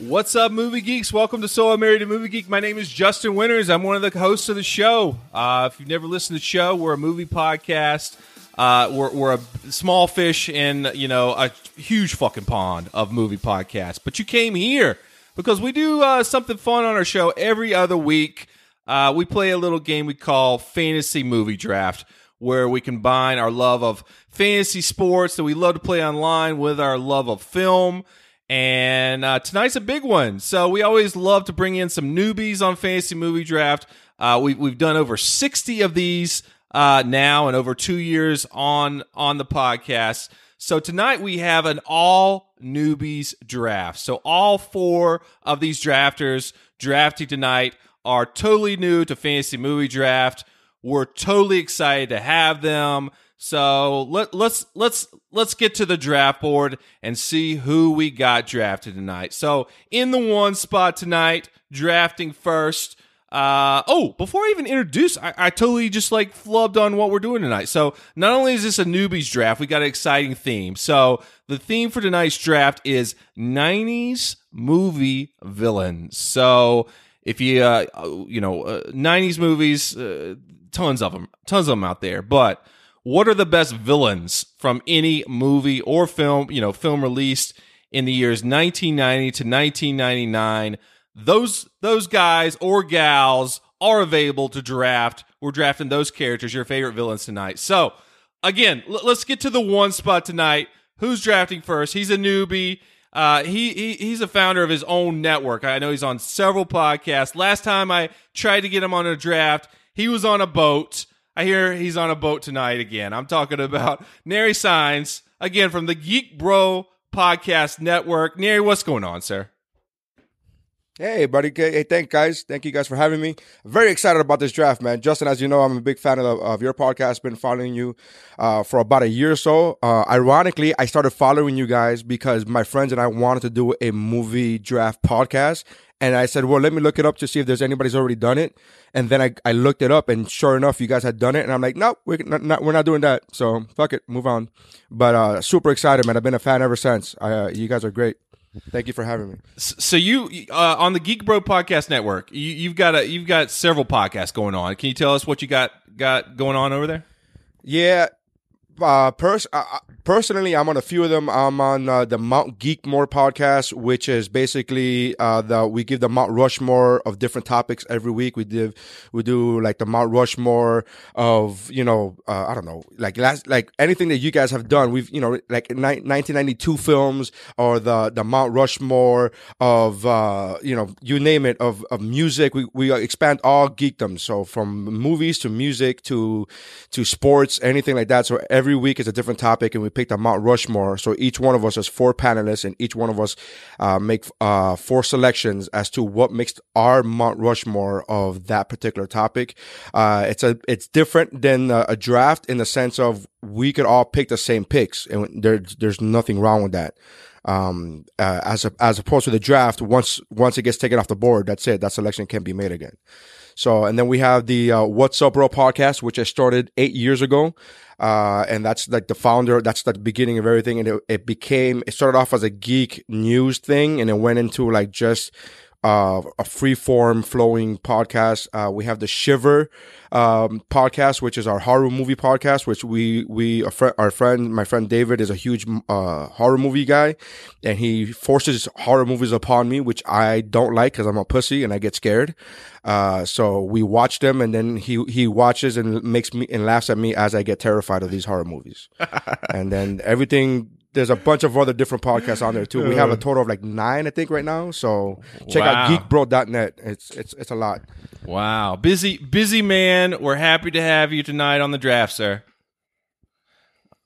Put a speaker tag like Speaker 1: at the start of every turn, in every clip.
Speaker 1: What's up, movie geeks? Welcome to So I Married a Movie Geek. My name is Justin Winters. I'm one of the hosts of the show. Uh, if you've never listened to the show, we're a movie podcast. Uh, we're, we're a small fish in you know a huge fucking pond of movie podcasts. But you came here because we do uh, something fun on our show every other week. Uh, we play a little game we call Fantasy Movie Draft, where we combine our love of fantasy sports that we love to play online with our love of film. And uh, tonight's a big one. So we always love to bring in some newbies on Fantasy Movie Draft. Uh, we, we've done over 60 of these uh, now and over two years on, on the podcast. So tonight we have an all newbies draft. So all four of these drafters drafting tonight are totally new to Fantasy Movie Draft. We're totally excited to have them. So let, let's let's let's get to the draft board and see who we got drafted tonight. So in the one spot tonight, drafting first. Uh, oh, before I even introduce, I, I totally just like flubbed on what we're doing tonight. So not only is this a newbies draft, we got an exciting theme. So the theme for tonight's draft is 90s movie villains. So if you, uh, you know, uh, 90s movies, uh, tons of them, tons of them out there, but what are the best villains from any movie or film, you know, film released in the years 1990 to 1999? Those those guys or gals are available to draft. We're drafting those characters, your favorite villains tonight. So, again, l- let's get to the one spot tonight. Who's drafting first? He's a newbie. Uh, he, he he's a founder of his own network. I know he's on several podcasts. Last time I tried to get him on a draft, he was on a boat. I hear he's on a boat tonight again. I'm talking about Nary Signs, again from the Geek Bro Podcast Network. Nary, what's going on, sir?
Speaker 2: Hey, buddy. Hey, thank guys. Thank you guys for having me. Very excited about this draft, man. Justin, as you know, I'm a big fan of, of your podcast. Been following you uh, for about a year or so. Uh, ironically, I started following you guys because my friends and I wanted to do a movie draft podcast. And I said, well, let me look it up to see if there's anybody's already done it. And then I, I looked it up and sure enough, you guys had done it. And I'm like, nope, we're not, not we're not doing that. So fuck it, move on. But, uh, super excited, man. I've been a fan ever since. Uh, you guys are great. Thank you for having me.
Speaker 1: So you uh, on the Geek Bro Podcast Network, you, you've got a you've got several podcasts going on. Can you tell us what you got got going on over there?
Speaker 2: Yeah, uh, pers- uh, personally, I'm on a few of them. I'm on uh, the Mount Geekmore podcast, which is basically uh, the we give the Mount Rushmore of different topics every week. We do we do like the Mount Rushmore of you know uh, I don't know like last like anything that you guys have done. We've you know like ni- 1992 films or the the Mount Rushmore of uh, you know you name it of of music. We we expand all geekdom. So from movies to music to to sports, anything like that. So every week is a different topic, and we picked a Mount Rushmore. So each one of us has four panelists, and each one of us uh, make uh, four selections as to what makes our Mount Rushmore of that particular topic. Uh, it's a it's different than a, a draft in the sense of we could all pick the same picks, and there, there's nothing wrong with that. Um, uh, as a, as opposed to the draft, once once it gets taken off the board, that's it. That selection can't be made again. So, and then we have the uh, What's Up Bro podcast, which I started eight years ago. Uh, and that's like the founder, that's the beginning of everything. And it, it became, it started off as a geek news thing and it went into like just uh, a free form flowing podcast. Uh, we have the Shiver um, podcast, which is our horror movie podcast, which we we fr- our friend, my friend David, is a huge uh, horror movie guy, and he forces horror movies upon me, which I don't like because I'm a pussy and I get scared. Uh, so we watch them, and then he he watches and makes me and laughs at me as I get terrified of these horror movies, and then everything there's a bunch of other different podcasts on there too. We have a total of like nine, I think, right now. So check
Speaker 1: Wow.
Speaker 2: out geekbro.net. It's it's it's a lot.
Speaker 1: Wow, busy busy man. We're happy to have you tonight on the draft, sir.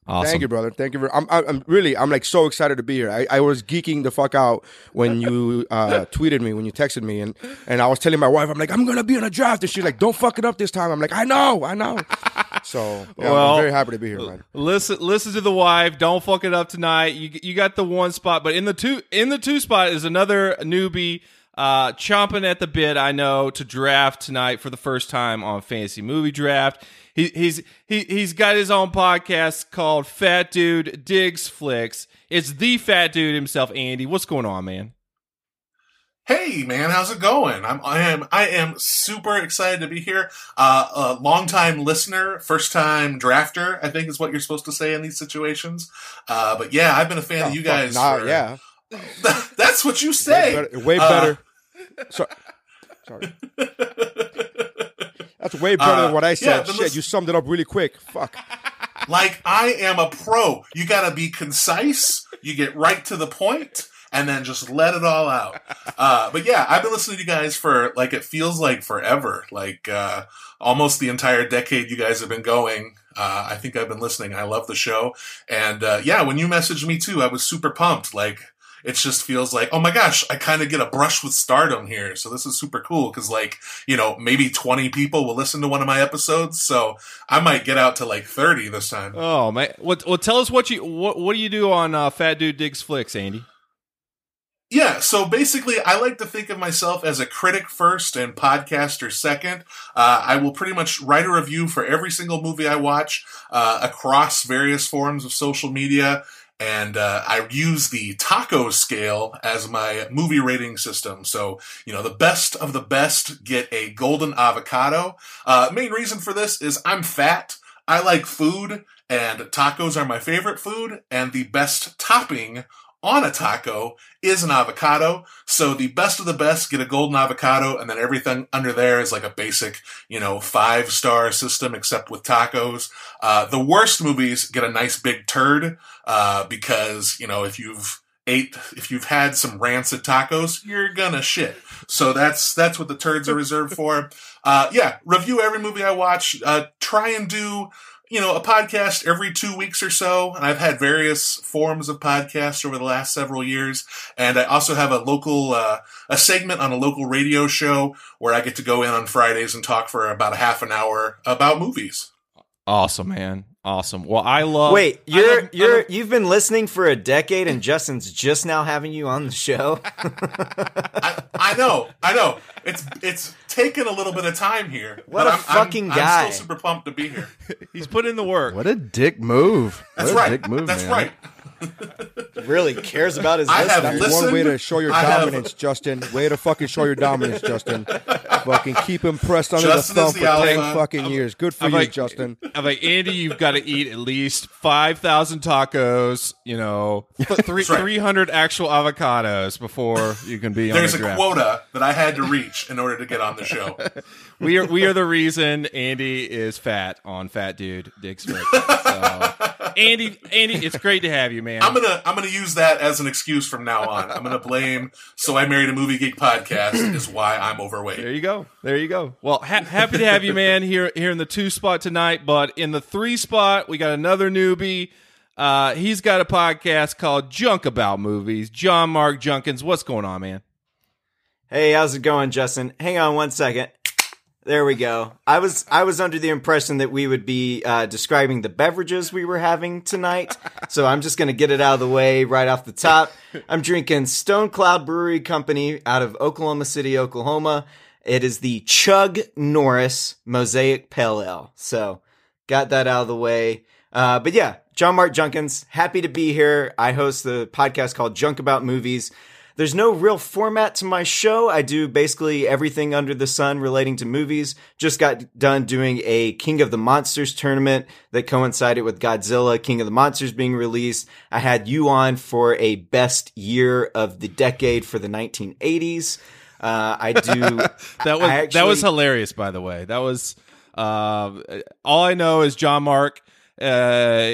Speaker 1: Awesome.
Speaker 2: Thank you, brother. Thank you. For, I'm, I'm really, I'm like so excited to be here. I, I was geeking the fuck out when you uh, tweeted me, when you texted me, and and I was telling my wife, I'm like, I'm gonna be in a draft, and she's like, Don't fuck it up this time. I'm like, I know, I know. So yeah,
Speaker 1: Well,
Speaker 2: I'm very happy to be here, man.
Speaker 1: Listen, listen to the wife. Don't fuck it up tonight. You you got the one spot, but in the two in the two spot is another newbie uh, chomping at the bit. I know to draft tonight for the first time on Fantasy Movie Draft. He, he's he he's got his own podcast called Fat Dude Digs Flicks. It's the Fat Dude himself, Andy. What's going on, man?
Speaker 3: Hey man, how's it going? I'm I am I am super excited to be here. Uh, a longtime listener, first time drafter. I think is what you're supposed to say in these situations. Uh, but yeah, I've been a fan of you
Speaker 2: Oh,
Speaker 3: guys.
Speaker 2: nah,
Speaker 3: for-
Speaker 2: yeah,
Speaker 3: that's what you
Speaker 2: way
Speaker 3: say.
Speaker 2: better. Way
Speaker 3: Uh,
Speaker 2: better. Sorry. That's way better
Speaker 3: Uh,
Speaker 2: than what I said.
Speaker 3: but
Speaker 2: Shit,
Speaker 3: listen-
Speaker 2: you summed it up really quick. Fuck.
Speaker 3: like I am a pro. You got to be concise. You get right to the point, and then just let it all out. Uh, but yeah, I've been listening to you guys for like it feels like forever, like uh, almost the entire decade you guys have been going. Uh, I think I've been listening. I love the show, and uh, yeah, when you messaged me too, I was super pumped. Like it just feels like, oh my gosh, I kind of get a brush with stardom here. So this is super cool because, like, you know, maybe 20 people will listen to one of my episodes. So I might get out to like 30 this time.
Speaker 1: Oh man, what? Well, tell us what you what what do you do on uh, Fat Dude Digs Flicks, Andy?
Speaker 3: Yeah, so basically, I like to think of myself as a critic first and podcaster second. Uh, I will pretty much write a review for every single movie I watch uh, across various forms of social media. And uh, I use the taco scale as my movie rating system. So, you know, the best of the best get a golden avocado. Uh, main reason for this is I'm fat. I like food, and tacos are my favorite food. And the best topping on a taco is an avocado. So the best of the best get a golden avocado, and then everything under there is like a basic, you know, five star system, except with tacos. Uh, the worst movies get a nice big turd uh, because you know if you've ate if you've had some rancid tacos, you're gonna shit. So that's that's what the turds are reserved for. Uh, yeah, review every movie I watch. Uh, try and do you know, a podcast every two weeks or so. And I've had various forms of podcasts over the last several years. And I also have a local, uh, a segment on a local radio show where I get to go in on Fridays and talk for about a half an hour about movies.
Speaker 1: Awesome, man. Awesome. Well, I love.
Speaker 4: Wait, you're
Speaker 1: love-
Speaker 4: you're
Speaker 1: love-
Speaker 4: you've been listening for a decade, and Justin's just now having you on the show.
Speaker 3: I, I know, I know. It's, it's taken a little bit of time here.
Speaker 4: What
Speaker 3: but
Speaker 4: a
Speaker 3: I'm,
Speaker 4: fucking
Speaker 3: I'm,
Speaker 4: guy.
Speaker 3: I'm still super pumped to be here.
Speaker 1: he's put in the work.
Speaker 5: What a dick move.
Speaker 3: That's
Speaker 5: what a
Speaker 3: right.
Speaker 5: dick move,
Speaker 3: That's
Speaker 5: man.
Speaker 3: right.
Speaker 4: Really cares about his
Speaker 3: I have
Speaker 4: listeners.
Speaker 3: listened.
Speaker 2: One way to show your
Speaker 3: I have-
Speaker 2: dominance, Justin. Way to fucking show your dominance, Justin. fucking keep him pressed under
Speaker 3: Justin
Speaker 2: the thumb
Speaker 3: is
Speaker 2: for
Speaker 3: the
Speaker 2: ten
Speaker 3: alpha.
Speaker 2: fucking years. Good for
Speaker 1: I'm
Speaker 2: you,
Speaker 1: like-
Speaker 2: Justin.
Speaker 1: I'm like Andy, you've got to eat at least five thousand tacos. You know, three
Speaker 3: right.
Speaker 1: three hundred actual avocados before you can be on
Speaker 3: There's
Speaker 1: the
Speaker 3: a
Speaker 1: draft.
Speaker 3: quota that I had to reach in order to get on the show.
Speaker 1: We are we are the reason Andy is fat on Fat Dude Dick's Flick. So, Andy, Andy, it's great to have you, man.
Speaker 3: I'm gonna I'm gonna use that as an excuse from now on. I'm gonna blame "So I Married a Movie Geek" podcast is why I'm overweight.
Speaker 1: There you go. There you go. Well, ha- happy to have you, man, here here in the two spot tonight. But in the three spot, we got another newbie. Uh, he's got a podcast called Junk About Movies. John Mark Junkins, what's going on, man?
Speaker 4: Hey, how's it going, Justin? Hang on one second. There we go. I was I was under the impression that we would be uh, describing the beverages we were having tonight, so I'm just gonna get it out of the way right off the top. I'm drinking Stone Cloud Brewery Company out of Oklahoma City, Oklahoma. It is the Chug Norris Mosaic Pale Ale. So got that out of the way. Uh, but yeah, John Mark Junkins, happy to be here. I host the podcast called Junk About Movies. There's no real format to my show. I do basically everything under the sun relating to movies. Just got done doing a King of the Monsters tournament that coincided with Godzilla King of the Monsters being released. I had you on for a best year of the decade for the 1980s. Uh, I do.
Speaker 1: That was
Speaker 4: I
Speaker 1: that was hilarious, by the way. That was uh, all I know is John Mark uh,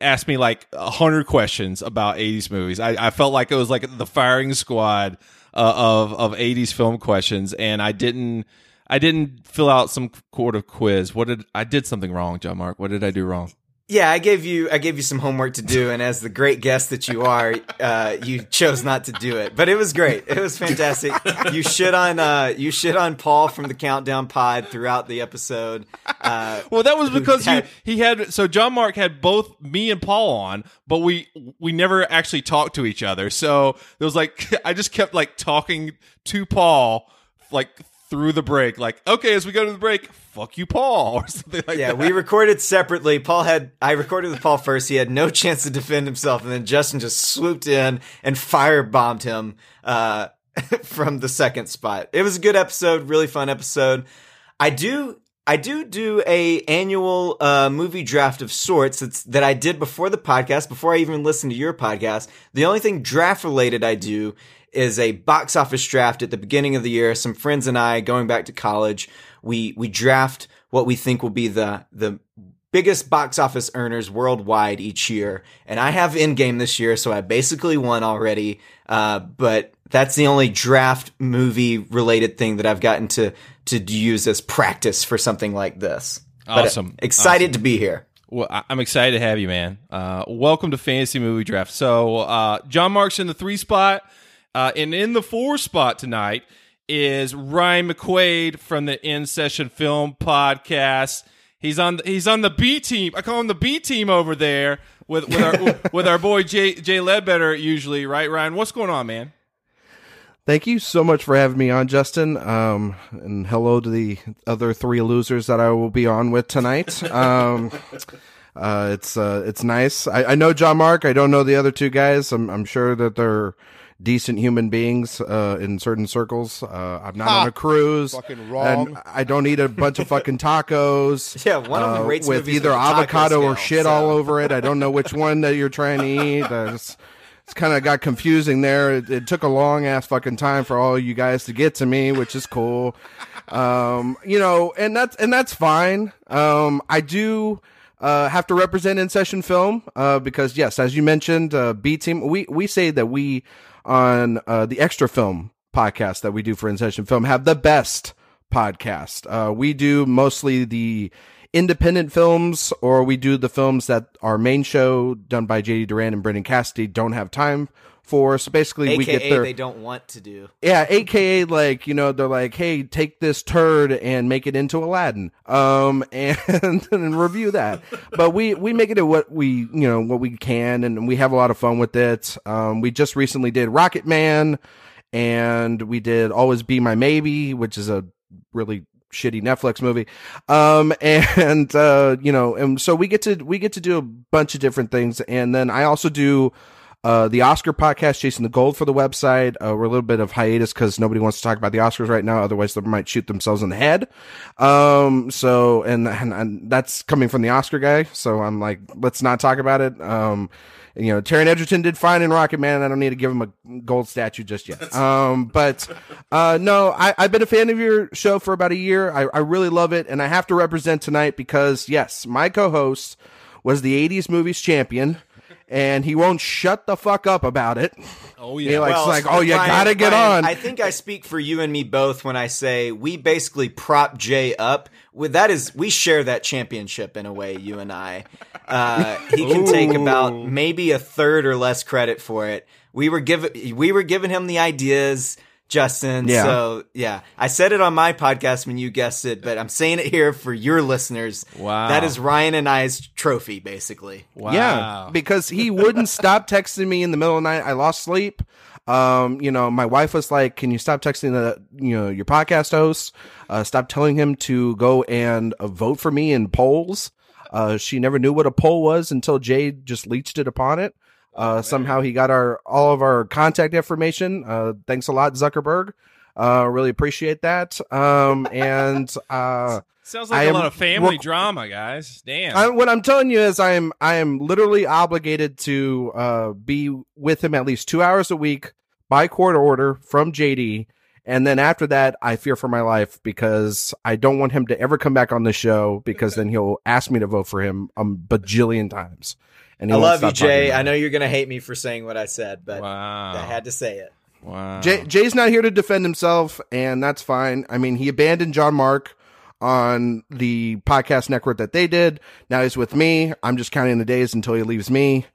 Speaker 1: asked me like a hundred questions about '80s movies. I, I felt like it was like the firing squad uh, of of '80s film questions, and I didn't. I didn't fill out some sort of quiz. What did I did something wrong, John Mark? What did I do wrong?
Speaker 4: Yeah, I gave you I gave you some homework to do, and as the great guest that you are, uh, you chose not to do it. But it was great. It was fantastic. You shit on uh, you shit on Paul from the Countdown Pod throughout the episode. Uh,
Speaker 1: Well, that was because
Speaker 4: had-
Speaker 1: you, he had so John Mark had both me and Paul on, but we we never actually talked to each other. So it was like I just kept like talking to Paul like through the break, like okay, as we go to the break, fuck you, Paul, or something like
Speaker 4: yeah,
Speaker 1: that.
Speaker 4: Yeah, we recorded separately. Paul had I recorded with Paul first. He had no chance to defend himself, and then Justin just swooped in and firebombed him uh, from the second spot. It was a good episode, really fun episode. I do I do do a annual uh, movie draft of sorts that's, that I did before the podcast, before I even listened to your podcast. The only thing draft related I do is a box office draft at the beginning of the year. Some friends and I, going back to college, we we draft what we think will be the the biggest box office earners worldwide each year. And I have Endgame this year, so I basically won already. Uh, but that's the only draft movie related thing that I've gotten to to use as practice for something like this. But, uh,
Speaker 1: Awesome.
Speaker 4: excited to be here.
Speaker 1: Well, I'm excited to have you, man. Uh, welcome to Fantasy Movie Draft. So, uh, John Mark's in the three spot, uh, and in the four spot tonight is Ryan McQuaid from the In Session Film Podcast. He's on. The, he's on the B team. I call him the B team over there with with our with our boy Jay Jay Ledbetter. Usually, right, Ryan? What's going on, man?
Speaker 5: Thank you so much for having me on, Justin. Um, and hello to the other three losers that I will be on with tonight. Um, uh, it's uh, it's nice. I, I know John Mark. I don't know the other two guys. I'm I'm sure that they're decent human beings uh, in certain circles. Uh, I'm not on a cruise.
Speaker 2: Fucking wrong.
Speaker 5: And I don't eat a bunch of fucking tacos.
Speaker 4: Yeah, one of them
Speaker 5: uh,
Speaker 4: rates
Speaker 5: with either
Speaker 4: with a taco
Speaker 5: avocado or shit
Speaker 4: so-
Speaker 5: all over it. I don't know which one that you're trying to eat. It's it's kind of got confusing there. It, it took a long ass fucking time for all you guys to get to me, which is cool. Um, you know, and that's and that's fine. Um, I do. Uh, have to represent in session film uh, because yes, as you mentioned, uh, B team. We we say that we on uh, the extra film podcast that we do for in session film have the best podcast. Uh, we do mostly the independent films, or we do the films that our main show done by JD Duran and Brendan Cassidy don't have time for. So basically, we get
Speaker 4: AKA
Speaker 5: their
Speaker 4: they don't want to do.
Speaker 5: yeah, aka like you know they're like, hey, take this turd and make it into Aladdin, um, and, and review that. But we we make it at what we you know what we can, and we have a lot of fun with it. Um, we just recently did Rocket Man, and we did Always Be My Maybe, which is a really shitty Netflix movie. Um, and, uh, you know, and so we get to, we get to do a bunch of different things. And then I also do, uh, the Oscar podcast, Chasing the Gold for the website. Uh, we're a little bit of hiatus because nobody wants to talk about the Oscars right now. Otherwise, they might shoot themselves in the head. Um, so, and, and, and that's coming from the Oscar guy. So I'm like, let's not talk about it. Um, you know, Taron Egerton did fine in Rocket Man. I don't need to give him a gold statue just yet. Um, but, uh, no, I, I've been a fan of your show for about a year. I, I really love it. And I have to represent tonight because yes, my co-host was the 80s movies champion and he won't shut the fuck up about it.
Speaker 1: Oh yeah,
Speaker 5: He likes like, oh, you
Speaker 4: Brian-
Speaker 5: gotta get
Speaker 4: Brian,
Speaker 5: on.
Speaker 4: I think I speak for you and me both when I say we basically prop Jay up. With that is we share that championship in a way. You and I. Uh, he can take about maybe a third or less credit for it. We were given we were giving him the ideas. Justin.
Speaker 5: Yeah.
Speaker 4: So yeah, I said it on my podcast when you guessed it, but I'm saying it here for your listeners.
Speaker 1: Wow.
Speaker 4: That is Ryan and I's trophy, basically.
Speaker 1: Wow.
Speaker 5: Yeah, because he wouldn't stop texting me in the middle of the night. I lost sleep. Um, you know, my wife was like, "Can you stop texting the, you know, your podcast host? Uh, stop telling him to go and uh, vote for me in polls." Uh, she never knew what a poll was until Jade just leached it upon it. Uh, somehow he got our all of our contact information. Uh, thanks a lot, Zuckerberg. Uh, really appreciate that. Um, and uh,
Speaker 1: Sounds like
Speaker 5: I
Speaker 1: a
Speaker 5: am
Speaker 1: lot of family drama, guys. Damn.
Speaker 5: I, what I'm telling you is I am I am literally obligated to uh, be with him at least two hours a week by court order from JD, and then after that I fear for my life because I don't want him to ever come back on the show because then he'll ask me to vote for him a bajillion times. And
Speaker 4: I love you, Jay. I know you're gonna hate me for saying what I said, but
Speaker 1: wow.
Speaker 4: I had to say it.
Speaker 1: wow.
Speaker 5: Jay, Jay's not here to defend himself, and that's fine. I mean, he abandoned John Mark on the podcast network that they did. Now he's with me. I'm just counting the days until he leaves me.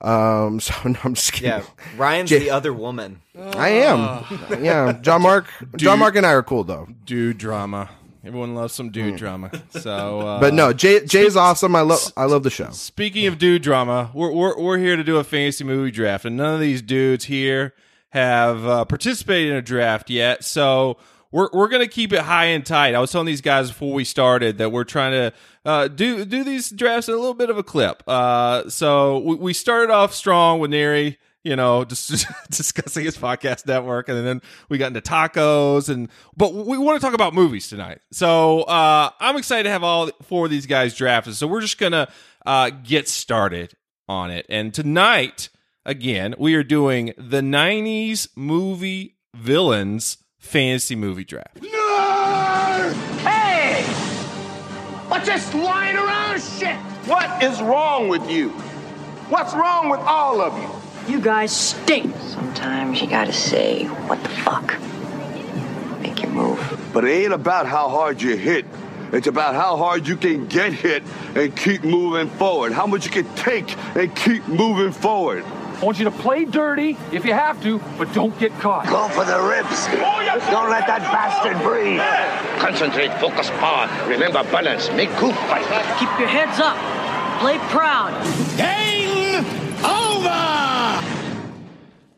Speaker 5: Um, so no, I'm just kidding.
Speaker 4: Yeah, Ryan's
Speaker 5: Jay-
Speaker 4: the other woman.
Speaker 5: I am. Yeah, John Mark. John Mark and I are cool though.
Speaker 1: Dude drama. Everyone loves some dude drama. So, uh,
Speaker 5: But no, Jay Jay's awesome. I love I love the show.
Speaker 1: Speaking of dude drama, we're, we're we're here to do a fantasy movie draft, and none of these dudes here have uh, participated in a draft yet. So we're we're gonna keep it high and tight. I was telling these guys before we started that we're trying to uh, do do these drafts in a little bit of a clip. Uh, so we, we started off strong with Neri. You know, just discussing his podcast network, and then we got into tacos, and but we want to talk about movies tonight. So uh, I'm excited to have all four of these guys drafted. So we're just gonna uh, get started on it. And tonight, again, we are doing the 90s movie villains fantasy movie draft.
Speaker 6: Hey! What's this lying around shit?
Speaker 7: What is wrong with you? What's wrong with all of you?
Speaker 8: You guys stink.
Speaker 9: Sometimes you gotta say, what the fuck? Make your move.
Speaker 7: But it ain't about how hard you hit. It's about how hard you can get hit and keep moving forward. How much you can take and keep moving forward.
Speaker 6: I want you to play dirty if you have to, but don't get caught.
Speaker 7: Go for the ribs.
Speaker 6: Don't let that bastard breathe.
Speaker 10: Concentrate, focus, power. Remember balance. Make cool fight.
Speaker 8: Keep your heads up. Play proud.
Speaker 6: Game over!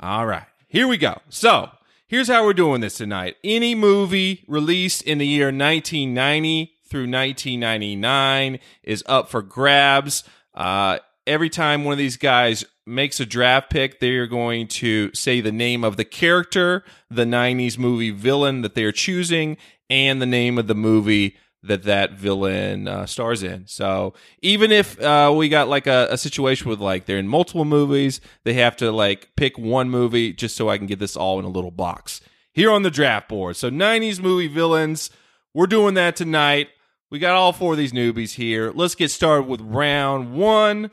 Speaker 1: All right, here we go. So here's how we're doing this tonight. Any movie released in the year 1990 through 1999 is up for grabs. Uh, every time one of these guys makes a draft pick, they are going to say the name of the character, the 90s movie villain that they're choosing, and the name of the movie that that villain uh, stars in. So even if uh, we got like a, a situation with like they're in multiple movies, they have to like pick one movie just so I can get this all in a little box here on the draft board. So 90s movie villains, we're doing that tonight. We got all four of these newbies here. Let's get started with round one.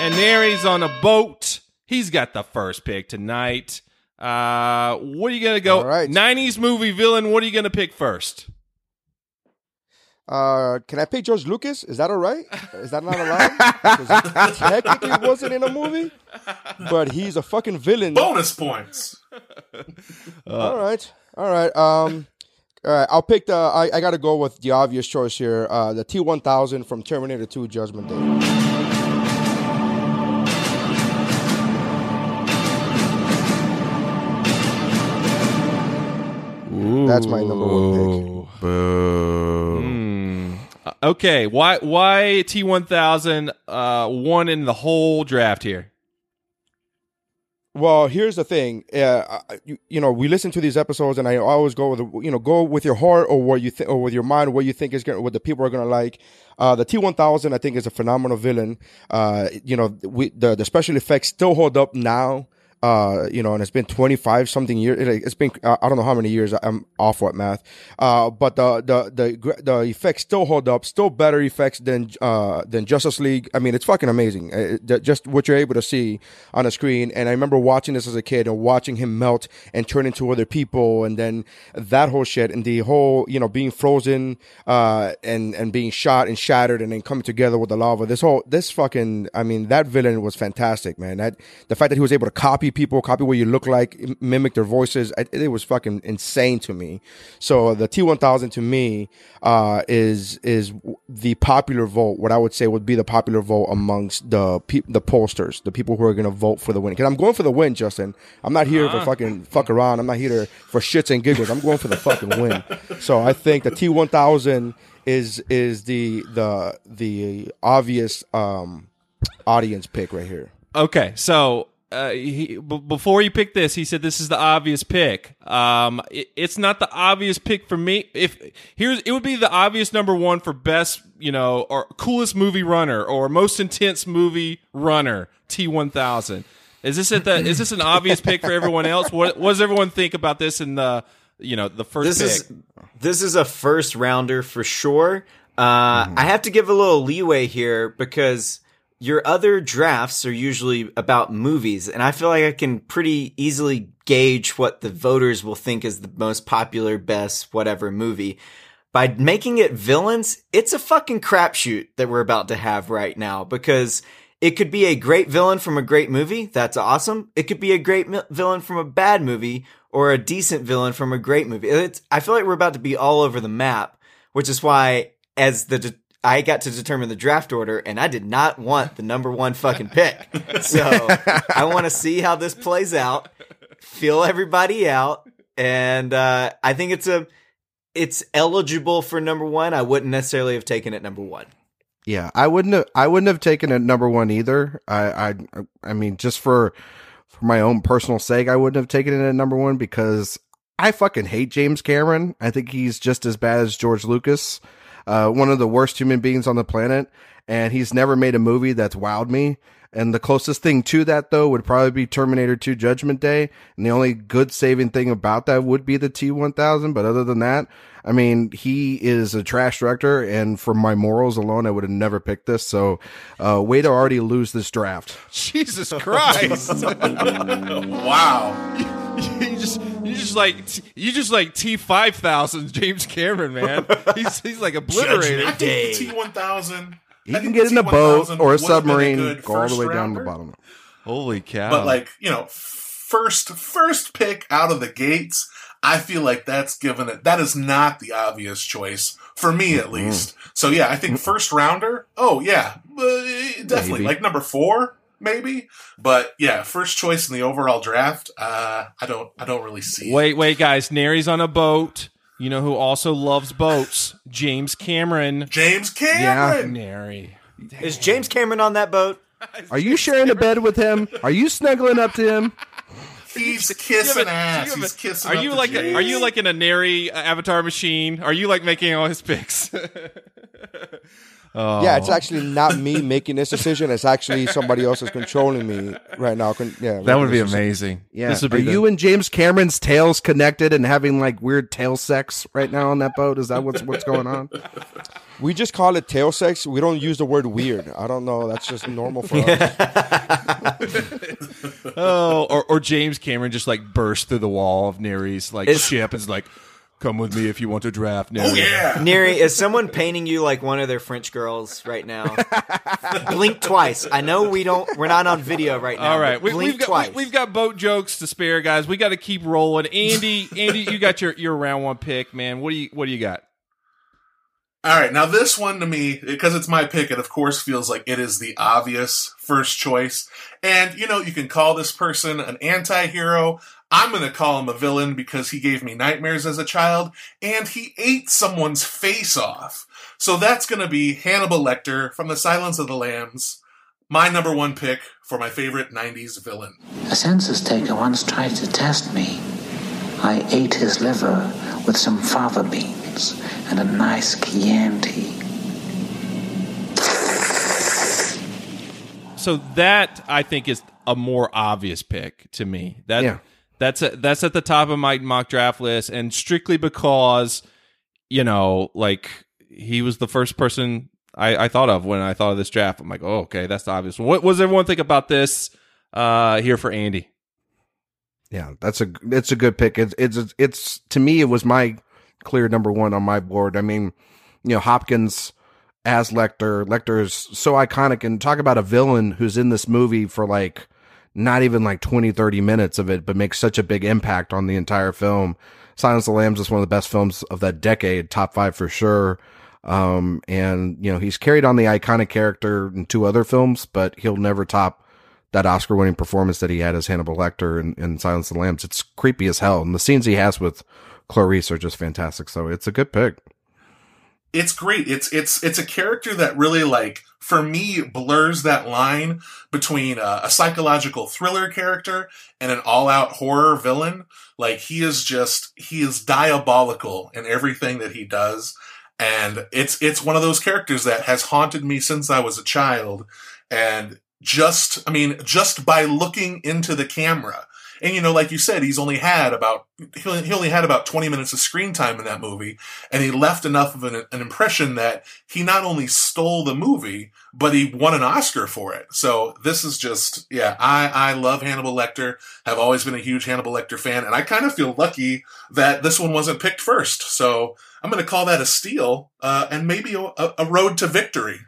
Speaker 1: And Neri's on a boat. He's got the first pick tonight. Uh, what are you gonna go?
Speaker 2: All right.
Speaker 1: 90s movie villain. What are you gonna pick first?
Speaker 2: Uh, can I pick George Lucas? Is that all right? Is that not allowed? 'Cause he technically wasn't in a movie, but he's a fucking villain.
Speaker 3: Bonus points.
Speaker 2: all right, all right. Um, all right. I'll pick the. I, I got to go with the obvious choice here. Uh, the T one thousand from Terminator Two: Judgment Day. That's my number one pick.
Speaker 1: Hmm. Okay, why why T one thousand uh one in the whole draft here?
Speaker 2: Well, here's the thing. Uh, you, you know, we listen to these episodes, and I always go with you know go with your heart or what you think or with your mind what you think is going what the people are going to like. Uh, the T one thousand, I think, is a phenomenal villain. Uh, you know, we the the special effects still hold up now. Uh, you know, and it's been 25 something years. It's been, uh, I don't know how many years I'm awful at math. Uh, but the, the, the, the effects still hold up, still better effects than, uh, than Justice League. I mean, it's fucking amazing. Uh, the- just what you're able to see on the screen. And I remember watching this as a kid and watching him melt and turn into other people. And then that whole shit and the whole, you know, being frozen, uh, and, and being shot and shattered and then coming together with the lava. This whole, this fucking, I mean, that villain was fantastic, man. That, the fact that he was able to copy people, copy what you look like, mimic their voices, I, it was fucking insane to me. So the T1000 to me, uh, is, is the popular vote, what I would say would be the popular vote amongst the pe- the pollsters, the people who are going to vote for the win. Cause I'm going for the win, Justin. I'm not here for fucking fuck around. I'm not here for shits and giggles. I'm going for the fucking win. So I think the T1000 is, is the, the, the obvious, um, audience pick right here.
Speaker 1: Okay, so uh, he, b- before you pick this, he said this is the obvious pick. Um, it, it's not the obvious pick for me. If here's, it would be the obvious number one for best, you know, or coolest movie runner or most intense movie runner. T one thousand. Is this at the? Is this an obvious pick for everyone else? What, what does everyone think about this in the, you know, the first
Speaker 4: This
Speaker 1: pick?
Speaker 4: is this is a first rounder for sure. Uh, I have to give a little leeway here because your other drafts are usually about movies, and I feel like I can pretty easily gauge what the voters will think is the most popular, best, whatever movie. by making it villains, it's a fucking crapshoot that we're about to have right now because it could be a great villain from a great movie. That's awesome. It could be a great mi- villain from a bad movie or a decent villain from a great movie. It's, I feel like we're about to be all over the map, which is why as the, de- I got to determine the draft order and I did not want the number one fucking pick. So I want to see how this plays out, feel everybody out. And, uh, I think it's a, it's eligible for number one. I wouldn't necessarily have taken it number one.
Speaker 5: Yeah, I wouldn't have. I wouldn't have taken it number one either. I, I, I mean, just for for my own personal sake, I wouldn't have taken it at number one because I fucking hate James Cameron. I think he's just as bad as George Lucas, uh, one of the worst human beings on the planet, and he's never made a movie that's wowed me. And the closest thing to that, though, would probably be Terminator 2 Judgment Day. And the only good saving thing about that would be the T 1000. But other than that, I mean, he is a trash director. And for my morals alone, I would have never picked this. So, uh, way to already lose this draft.
Speaker 1: Jesus Christ!
Speaker 3: wow.
Speaker 1: you just you just like you just like T five thousand James Cameron man. He's he's like obliterated.
Speaker 3: I think the T one thousand.
Speaker 5: He can get in a boat or a submarine, go all the way down to the bottom.
Speaker 1: Holy cow!
Speaker 3: But like you know, first first pick out of the gates, I feel like that's given it. That is not the obvious choice for me, at least. So yeah, I think first rounder. Oh yeah, uh, definitely
Speaker 5: Maybe.
Speaker 3: like number four, maybe. But yeah, first choice in the overall draft. Uh, I don't, I don't really see. it.
Speaker 1: Wait, wait, guys. Nary's on a boat. You know who also loves boats? James Cameron.
Speaker 3: James Cameron.
Speaker 1: Yeah, Nary.
Speaker 4: Is James Cameron on that boat?
Speaker 5: Are you sharing a bed with him? Are you snuggling up to him?
Speaker 3: He's
Speaker 1: Do
Speaker 3: kissing
Speaker 1: a-
Speaker 3: ass.
Speaker 1: do you have
Speaker 3: He's
Speaker 1: a-
Speaker 3: kissing.
Speaker 1: Are
Speaker 3: up
Speaker 1: you
Speaker 3: to
Speaker 1: like a, are you like in a Nary avatar machine? Are you like making all his picks? oh.
Speaker 2: Yeah, it's actually not me making this decision. It's actually somebody else is controlling me right now. Con- Yeah,
Speaker 1: that would be
Speaker 2: decision.
Speaker 1: amazing.
Speaker 5: Yeah.
Speaker 1: This would
Speaker 5: Are
Speaker 1: be the-
Speaker 5: you and James Cameron's tails connected and having like weird tail sex right now on that boat? Is that what's what's going on?
Speaker 2: We just call it tail sex. We don't use the word weird. I don't know. That's just normal for us.
Speaker 1: oh, or, or James Cameron just like burst through the wall of Nary's like
Speaker 4: It's-
Speaker 1: ship and is like, "Come with me if you want to draft." Nary.
Speaker 3: Oh yeah.
Speaker 4: Neri, is someone painting you like one of their French girls right now? blink twice. I know we don't. We're not on video right now.
Speaker 1: All right, we,
Speaker 4: blink
Speaker 1: we've got
Speaker 4: twice.
Speaker 1: we, have got boat jokes to spare, guys. We got to keep rolling. Andy, Andy, you got your your round one pick, man. What do you what do you got?
Speaker 3: All right, now this one to me, because it's my pick, it of course feels like it is the obvious first choice. And, you know, you can call this person an anti hero. I'm going to call him a villain because he gave me nightmares as a child and he ate someone's face off. So that's going to be Hannibal Lecter from The Silence of the Lambs, my number one pick for my favorite 90s villain.
Speaker 11: A census taker once tried to test me. I ate his liver with some fava beans and a nice Chianti.
Speaker 1: So that I think is a more obvious pick to me. That
Speaker 5: Yeah.
Speaker 1: That's a, that's at the top of my mock draft list, and strictly because you know, like he was the first person I, I thought of when I thought of this draft. I'm like, oh, okay, that's the obvious. What, what does everyone think about this? Uh, here for Andy.
Speaker 5: Yeah, that's a it's a good pick. It's it's it's to me it was my clear number one on my board. I mean, you know, Hopkins as Lecter. Lecter is so iconic and talk about a villain who's in this movie for like not even like 20 30 minutes of it but makes such a big impact on the entire film. Silence of the Lambs is one of the best films of that decade, top 5 for sure. Um and you know, he's carried on the iconic character in two other films, but he'll never top that Oscar winning performance that he had as Hannibal Lecter in, in Silence of the Lambs. It's creepy as hell. And the scenes he has with Clarice are just fantastic. So it's a good pick.
Speaker 3: It's great. It's it's it's a character that really like for me blurs that line between uh, a psychological thriller character and an all-out horror villain. Like he is just he is diabolical in everything that he does, and it's it's one of those characters that has haunted me since I was a child. And just I mean, just by looking into the camera. And you know, like you said, he's only had about he only, had about 20 minutes of screen time in that movie, and he left enough of an, an impression that he not only stole the movie, but he won an Oscar for it. So this is just, yeah, I, I love Hannibal Lecter, have always been a huge Hannibal Lecter fan, and I kind of feel lucky that this one wasn't picked first. So I'm going to call that a steal, uh, and maybe a, a road to victory.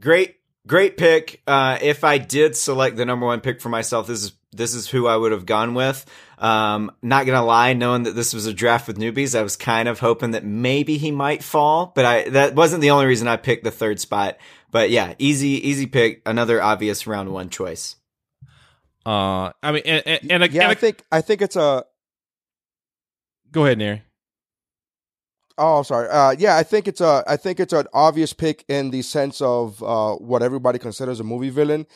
Speaker 4: Great, great pick. Uh, if I did select the number one pick for myself, this is this is who I would have gone with. Um, not gonna lie, knowing that this was a draft with newbies, I was kind of hoping that maybe he might fall, but I that wasn't the only reason I picked the third spot. But yeah, easy, easy pick. Another obvious round one choice.
Speaker 1: Uh, I mean, and, and, and,
Speaker 2: yeah,
Speaker 1: and
Speaker 2: I think I think it's a.
Speaker 1: Go ahead, Neri.
Speaker 2: Oh, I'm sorry. Uh, yeah, I think it's a. I think it's an obvious pick in the sense of uh, what everybody considers a movie villain.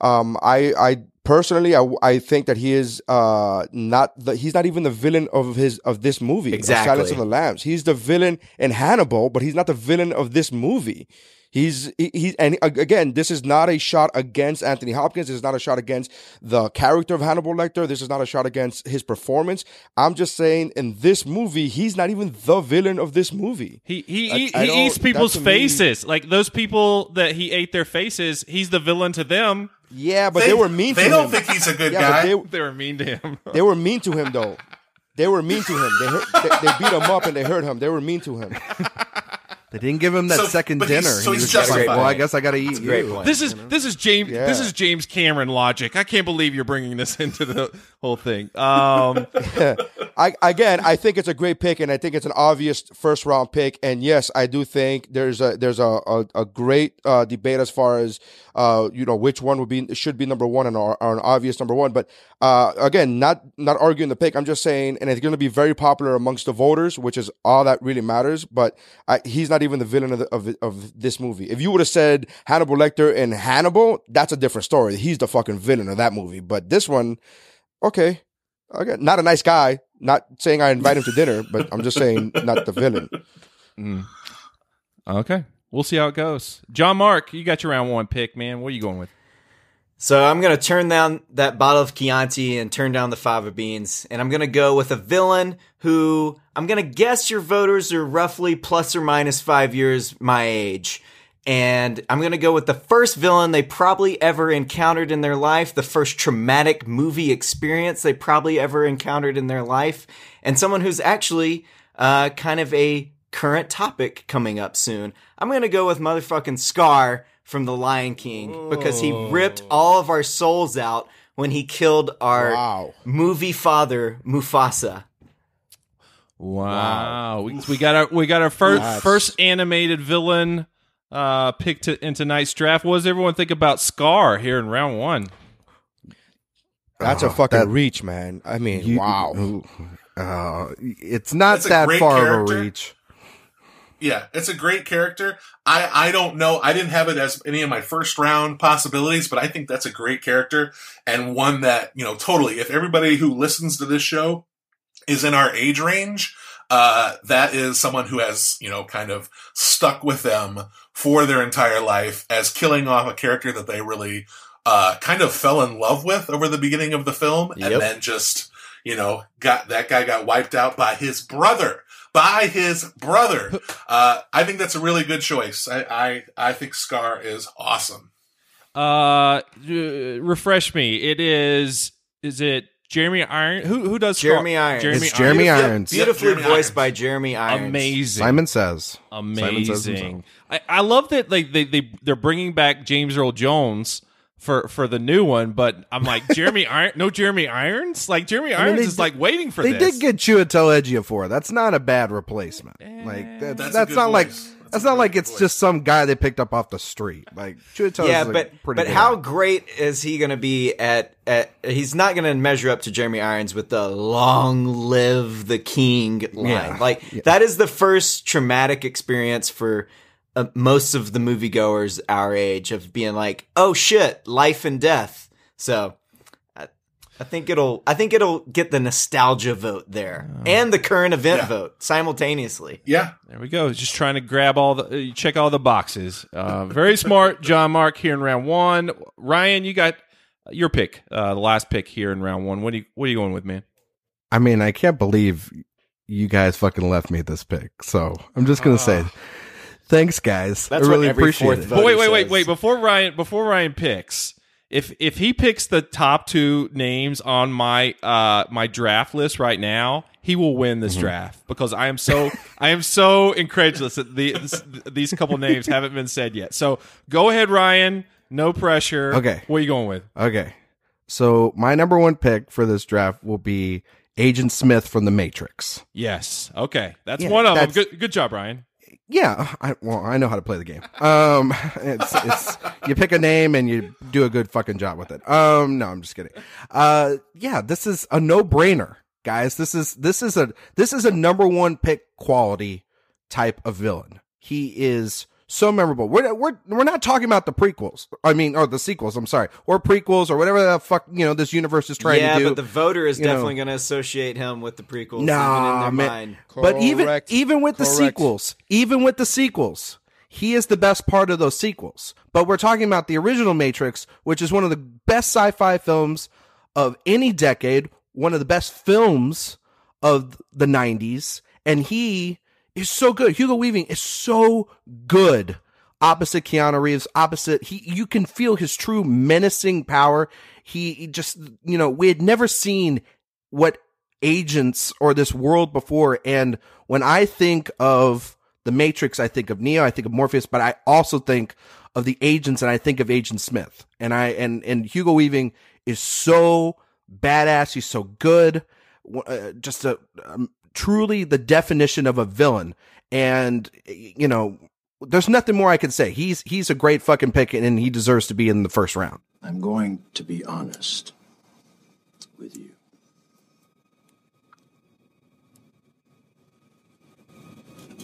Speaker 2: Um, I, I personally, I, I think that he is uh, not the. He's not even the villain of his of this movie. of
Speaker 4: Exactly.
Speaker 2: Silence of the Lambs. He's the villain in Hannibal, but he's not the villain of this movie. He's he, he's and again, this is not a shot against Anthony Hopkins. This is not a shot against the character of Hannibal Lecter. This is not a shot against his performance. I'm just saying, in this movie, he's not even the villain of this movie.
Speaker 1: He he,
Speaker 2: I-
Speaker 1: he,
Speaker 2: I
Speaker 1: he eats people's
Speaker 2: to me-
Speaker 1: faces. Like those people that he ate their faces, he's the villain to them.
Speaker 2: Yeah, but they, were mean.
Speaker 3: They
Speaker 2: to
Speaker 3: don't
Speaker 2: him.
Speaker 3: think he's a good
Speaker 2: Yeah,
Speaker 3: guy.
Speaker 2: but
Speaker 1: They were mean to him.
Speaker 2: They, they were mean to him though. They were mean to him. They, hurt, they they beat him up and they hurt him. They were mean to him.
Speaker 5: They didn't give him that
Speaker 3: So-
Speaker 5: second
Speaker 3: but he's-
Speaker 5: dinner.
Speaker 3: so
Speaker 5: he
Speaker 3: he's
Speaker 5: was just like, well, I guess I got to eat
Speaker 4: a great
Speaker 5: you.
Speaker 4: point.
Speaker 1: This is this is James
Speaker 2: Yeah.
Speaker 1: this is James Cameron logic. I can't believe you're bringing this into the whole thing. Um,
Speaker 2: I again, I think it's a great pick, and I think it's an obvious first round pick. And yes, I do think there's a there's a a, a great uh, debate as far as uh, you know which one would be should be number one and or, or an obvious number one. But uh, again, not not arguing the pick. I'm just saying, and it's going to be very popular amongst the voters, which is all that really matters. But I, he's not even the villain of, the, of of this movie. If you would have said Hannibal Lecter in Hannibal, that's a different story. He's the fucking villain of that movie. But this one, okay. Okay, not a nice guy. Not saying I invite him to dinner, but I'm just saying not the villain. Mm-hmm.
Speaker 1: okay, we'll see how it goes. John Mark, you got your round one pick, man. What are you going with?
Speaker 4: So I'm gonna turn down that bottle of Chianti and turn down the fava beans, and I'm gonna go with a villain who I'm gonna guess your voters are roughly plus or minus five years my age. And I'm gonna go with the first villain they probably ever encountered in their life, the first traumatic movie experience they probably ever encountered in their life, and someone who's actually uh, kind of a current topic coming up soon. I'm gonna go with motherfucking Scar from The Lion King because he ripped all of our souls out when he killed our
Speaker 2: Wow.
Speaker 4: movie father Mufasa.
Speaker 1: Wow, We, we got our we got our first
Speaker 2: That's-
Speaker 1: first animated villain uh picked to, in tonight's draft. What does everyone think about Scar here in round one?
Speaker 2: That's a
Speaker 5: Oh,
Speaker 2: fucking
Speaker 5: that-
Speaker 2: reach, man. I mean,
Speaker 5: You-
Speaker 2: wow.
Speaker 5: uh, it's not
Speaker 3: That's
Speaker 5: that
Speaker 3: great
Speaker 5: far of a reach.
Speaker 3: Yeah, it's a great character. I, I don't know. I didn't have it as any of my first round possibilities, but I think that's a great character and one that, you know, totally, if everybody who listens to this show is in our age range, uh, that is someone who has, you know, kind of stuck with them for their entire life as killing off a character that they really, uh, kind of fell in love with over the beginning of the film
Speaker 4: Yep.
Speaker 3: and then just, you know, got, that guy got wiped out by his brother. By his brother. Uh, I think that's a really good choice. I, I, I think Scar is awesome.
Speaker 1: Uh, uh, refresh me. It is is it Jeremy Iron? Who who does Scar?
Speaker 4: Jeremy Irons.
Speaker 1: Jeremy
Speaker 5: It's Jeremy
Speaker 1: Irons.
Speaker 5: Irons.
Speaker 4: Beautifully
Speaker 3: Jeremy
Speaker 4: voiced
Speaker 3: Irons.
Speaker 4: by Jeremy Irons.
Speaker 1: Amazing.
Speaker 5: Simon says. Simon says
Speaker 1: amazing. I, I love that like they they they're bringing back James Earl Jones for for the new one, but I'm like Jeremy Iron, no Jeremy Irons. Like Jeremy
Speaker 5: I mean,
Speaker 1: Irons is
Speaker 5: did-
Speaker 1: like waiting for
Speaker 5: They
Speaker 1: this.
Speaker 5: did get Chiwetel Ejiofor. That's not a bad replacement. Eh, like that's,
Speaker 3: That's
Speaker 5: that's,
Speaker 3: a good
Speaker 5: not like
Speaker 3: voice.
Speaker 5: that's not like
Speaker 3: great
Speaker 5: it's just some guy they picked up off the street. Like Chiwetel
Speaker 4: yeah,
Speaker 5: is a
Speaker 4: but
Speaker 5: pretty
Speaker 4: but
Speaker 5: good
Speaker 4: how
Speaker 5: actor.
Speaker 4: great is he going to be at, at? He's not going to measure up to Jeremy Irons with the "Long live the king" line.
Speaker 5: Yeah.
Speaker 4: Like that is the first traumatic experience for uh, most of the moviegoers our age of being like, "Oh shit, life and death." So. I- I think it'll. I think it'll get the nostalgia vote there and the current event
Speaker 3: Yeah.
Speaker 4: vote simultaneously.
Speaker 3: Yeah.
Speaker 1: There we go. Just trying to grab all the uh, check all the boxes. Uh, very smart, John Mark here in round one. Ryan, you got your pick, uh, the last pick here in round one. What are you What are you going with, man?
Speaker 5: I mean, I can't believe you guys fucking left me this pick. So I'm just gonna say, thanks, guys.
Speaker 4: That's
Speaker 5: I
Speaker 4: what
Speaker 5: really
Speaker 4: every
Speaker 5: appreciate
Speaker 4: fourth
Speaker 5: it.
Speaker 4: vote-
Speaker 1: But wait, wait, wait, wait. Before Ryan, before Ryan picks, if if he picks the top two names on my uh my draft list right now, he will win
Speaker 5: Mm-hmm.
Speaker 1: this draft because I am so I am so incredulous that the, this, these couple names haven't been said yet. So go ahead, Ryan. No pressure.
Speaker 5: Okay.
Speaker 1: What are you going with?
Speaker 5: Okay. So my number one pick for this draft will be Agent Smith from The Matrix.
Speaker 1: Yes. Okay. That's
Speaker 5: Yeah,
Speaker 1: one of them. Good. Good job, Ryan.
Speaker 5: Yeah, I, well, I know how to play the game. Um, it's, it's you pick a name and you do a good fucking job with it. Um, no, I'm just kidding. Uh, yeah, this is a no brainer, guys. This is this is a this is a number one pick quality type of villain. He is so memorable. We're we're we're not talking about the prequels. I mean, or the sequels. I'm sorry, or prequels, or whatever the fuck you know this universe is trying
Speaker 4: yeah,
Speaker 5: to do.
Speaker 4: Yeah, but the voter is
Speaker 5: you
Speaker 4: definitely going to associate him with the prequels. even in
Speaker 5: Nah,
Speaker 4: their
Speaker 5: man.
Speaker 4: mind.
Speaker 5: But even even with the sequels, even with the sequels, he is the best part of those sequels. But we're talking about the original Matrix, which is one of the best sci-fi films of any decade, one of the best films of the 90s, and he is so good. Hugo Weaving is so good opposite Keanu Reeves, opposite he you can feel his true menacing power. He he just you know, we had never seen what agents or this world before and when I think of the Matrix, I think of Neo, I think of Morpheus, but I also think of the agents and I think of Agent Smith. And I and and Hugo Weaving is so badass, he's so good. Uh, just a um, truly the definition of a villain and you know there's nothing more I can say. He's he's a great fucking pick, and he deserves to be in the first round.
Speaker 12: I'm going to be honest with you.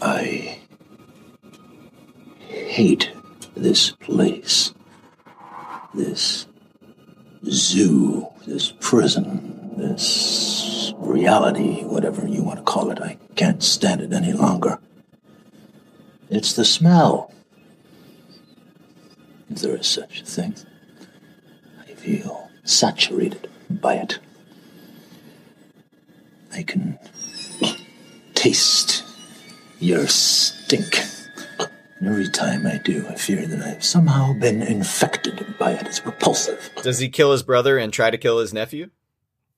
Speaker 12: I hate this place. This zoo, this prison, this reality, whatever you want to call it. I can't stand it any longer. It's the smell. If there is such a thing. I feel saturated by it. I can taste your stink. And every time I do, I fear that I've somehow been infected by it. It's repulsive.
Speaker 4: Does he kill his brother and try to kill his nephew?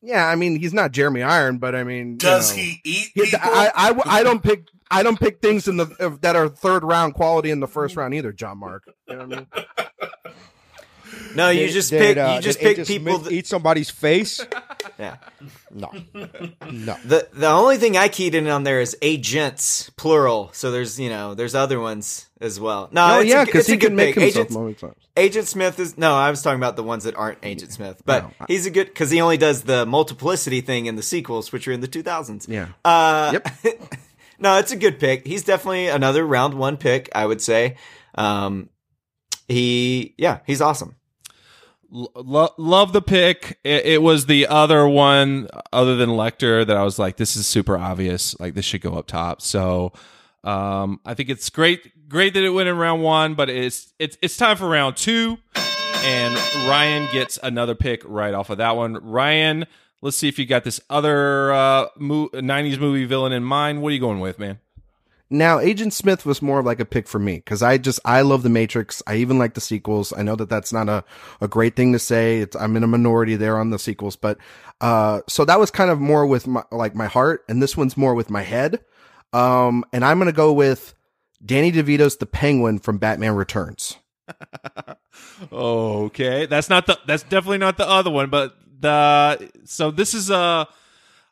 Speaker 5: Yeah, I mean he's not Jeremy Iron, but I mean, you
Speaker 3: Does
Speaker 5: know,
Speaker 3: he eat
Speaker 5: he-
Speaker 3: people?
Speaker 5: I, I, I don't pick I don't pick things in the that are third round quality in the first mm-hmm. round either. John Mark, you know what I mean?
Speaker 4: No, you
Speaker 2: Did-
Speaker 4: just
Speaker 2: did,
Speaker 4: pick.
Speaker 2: uh,
Speaker 4: you just pick people. That-
Speaker 2: eat somebody's face.
Speaker 4: yeah.
Speaker 2: No, no.
Speaker 4: The the only thing I keyed in on there is agents plural. So there's you know there's other ones as well. No,
Speaker 5: oh yeah, because he can make
Speaker 4: pick.
Speaker 5: himself
Speaker 4: Agent. Agent Smith is no. I was talking about the ones that aren't Agent Smith, but
Speaker 5: No, I-
Speaker 4: he's a good because he only does the multiplicity thing in the sequels, which are in the 2000s.
Speaker 5: Yeah.
Speaker 4: Uh,
Speaker 5: Yep.
Speaker 4: no, it's a good pick. He's definitely another round one pick, I would say. Um, he, yeah, he's awesome.
Speaker 1: Lo- love the pick. It, it was the other one, other than Lecter, that I was like, this is super obvious. Like this should go up top. So um, I think it's great, great that it went in round one, but it's it's it's time for round two, and Ryan gets another pick right off of that one. Ryan, let's see if you got this other uh, mo- '90s movie villain in mind. What are you going with, man?
Speaker 5: Now, Agent Smith was more of like a pick for me because I just I love the Matrix. I even like the sequels. I know that that's not a, a great thing to say. It's, I'm in a minority there on the sequels, but uh, so that was kind of more with my like my heart, and this one's more with my head. Um, and I'm gonna go with Danny DeVito's the Penguin from Batman Returns.
Speaker 1: Okay, that's not the that's definitely not the other one, but the so this is a,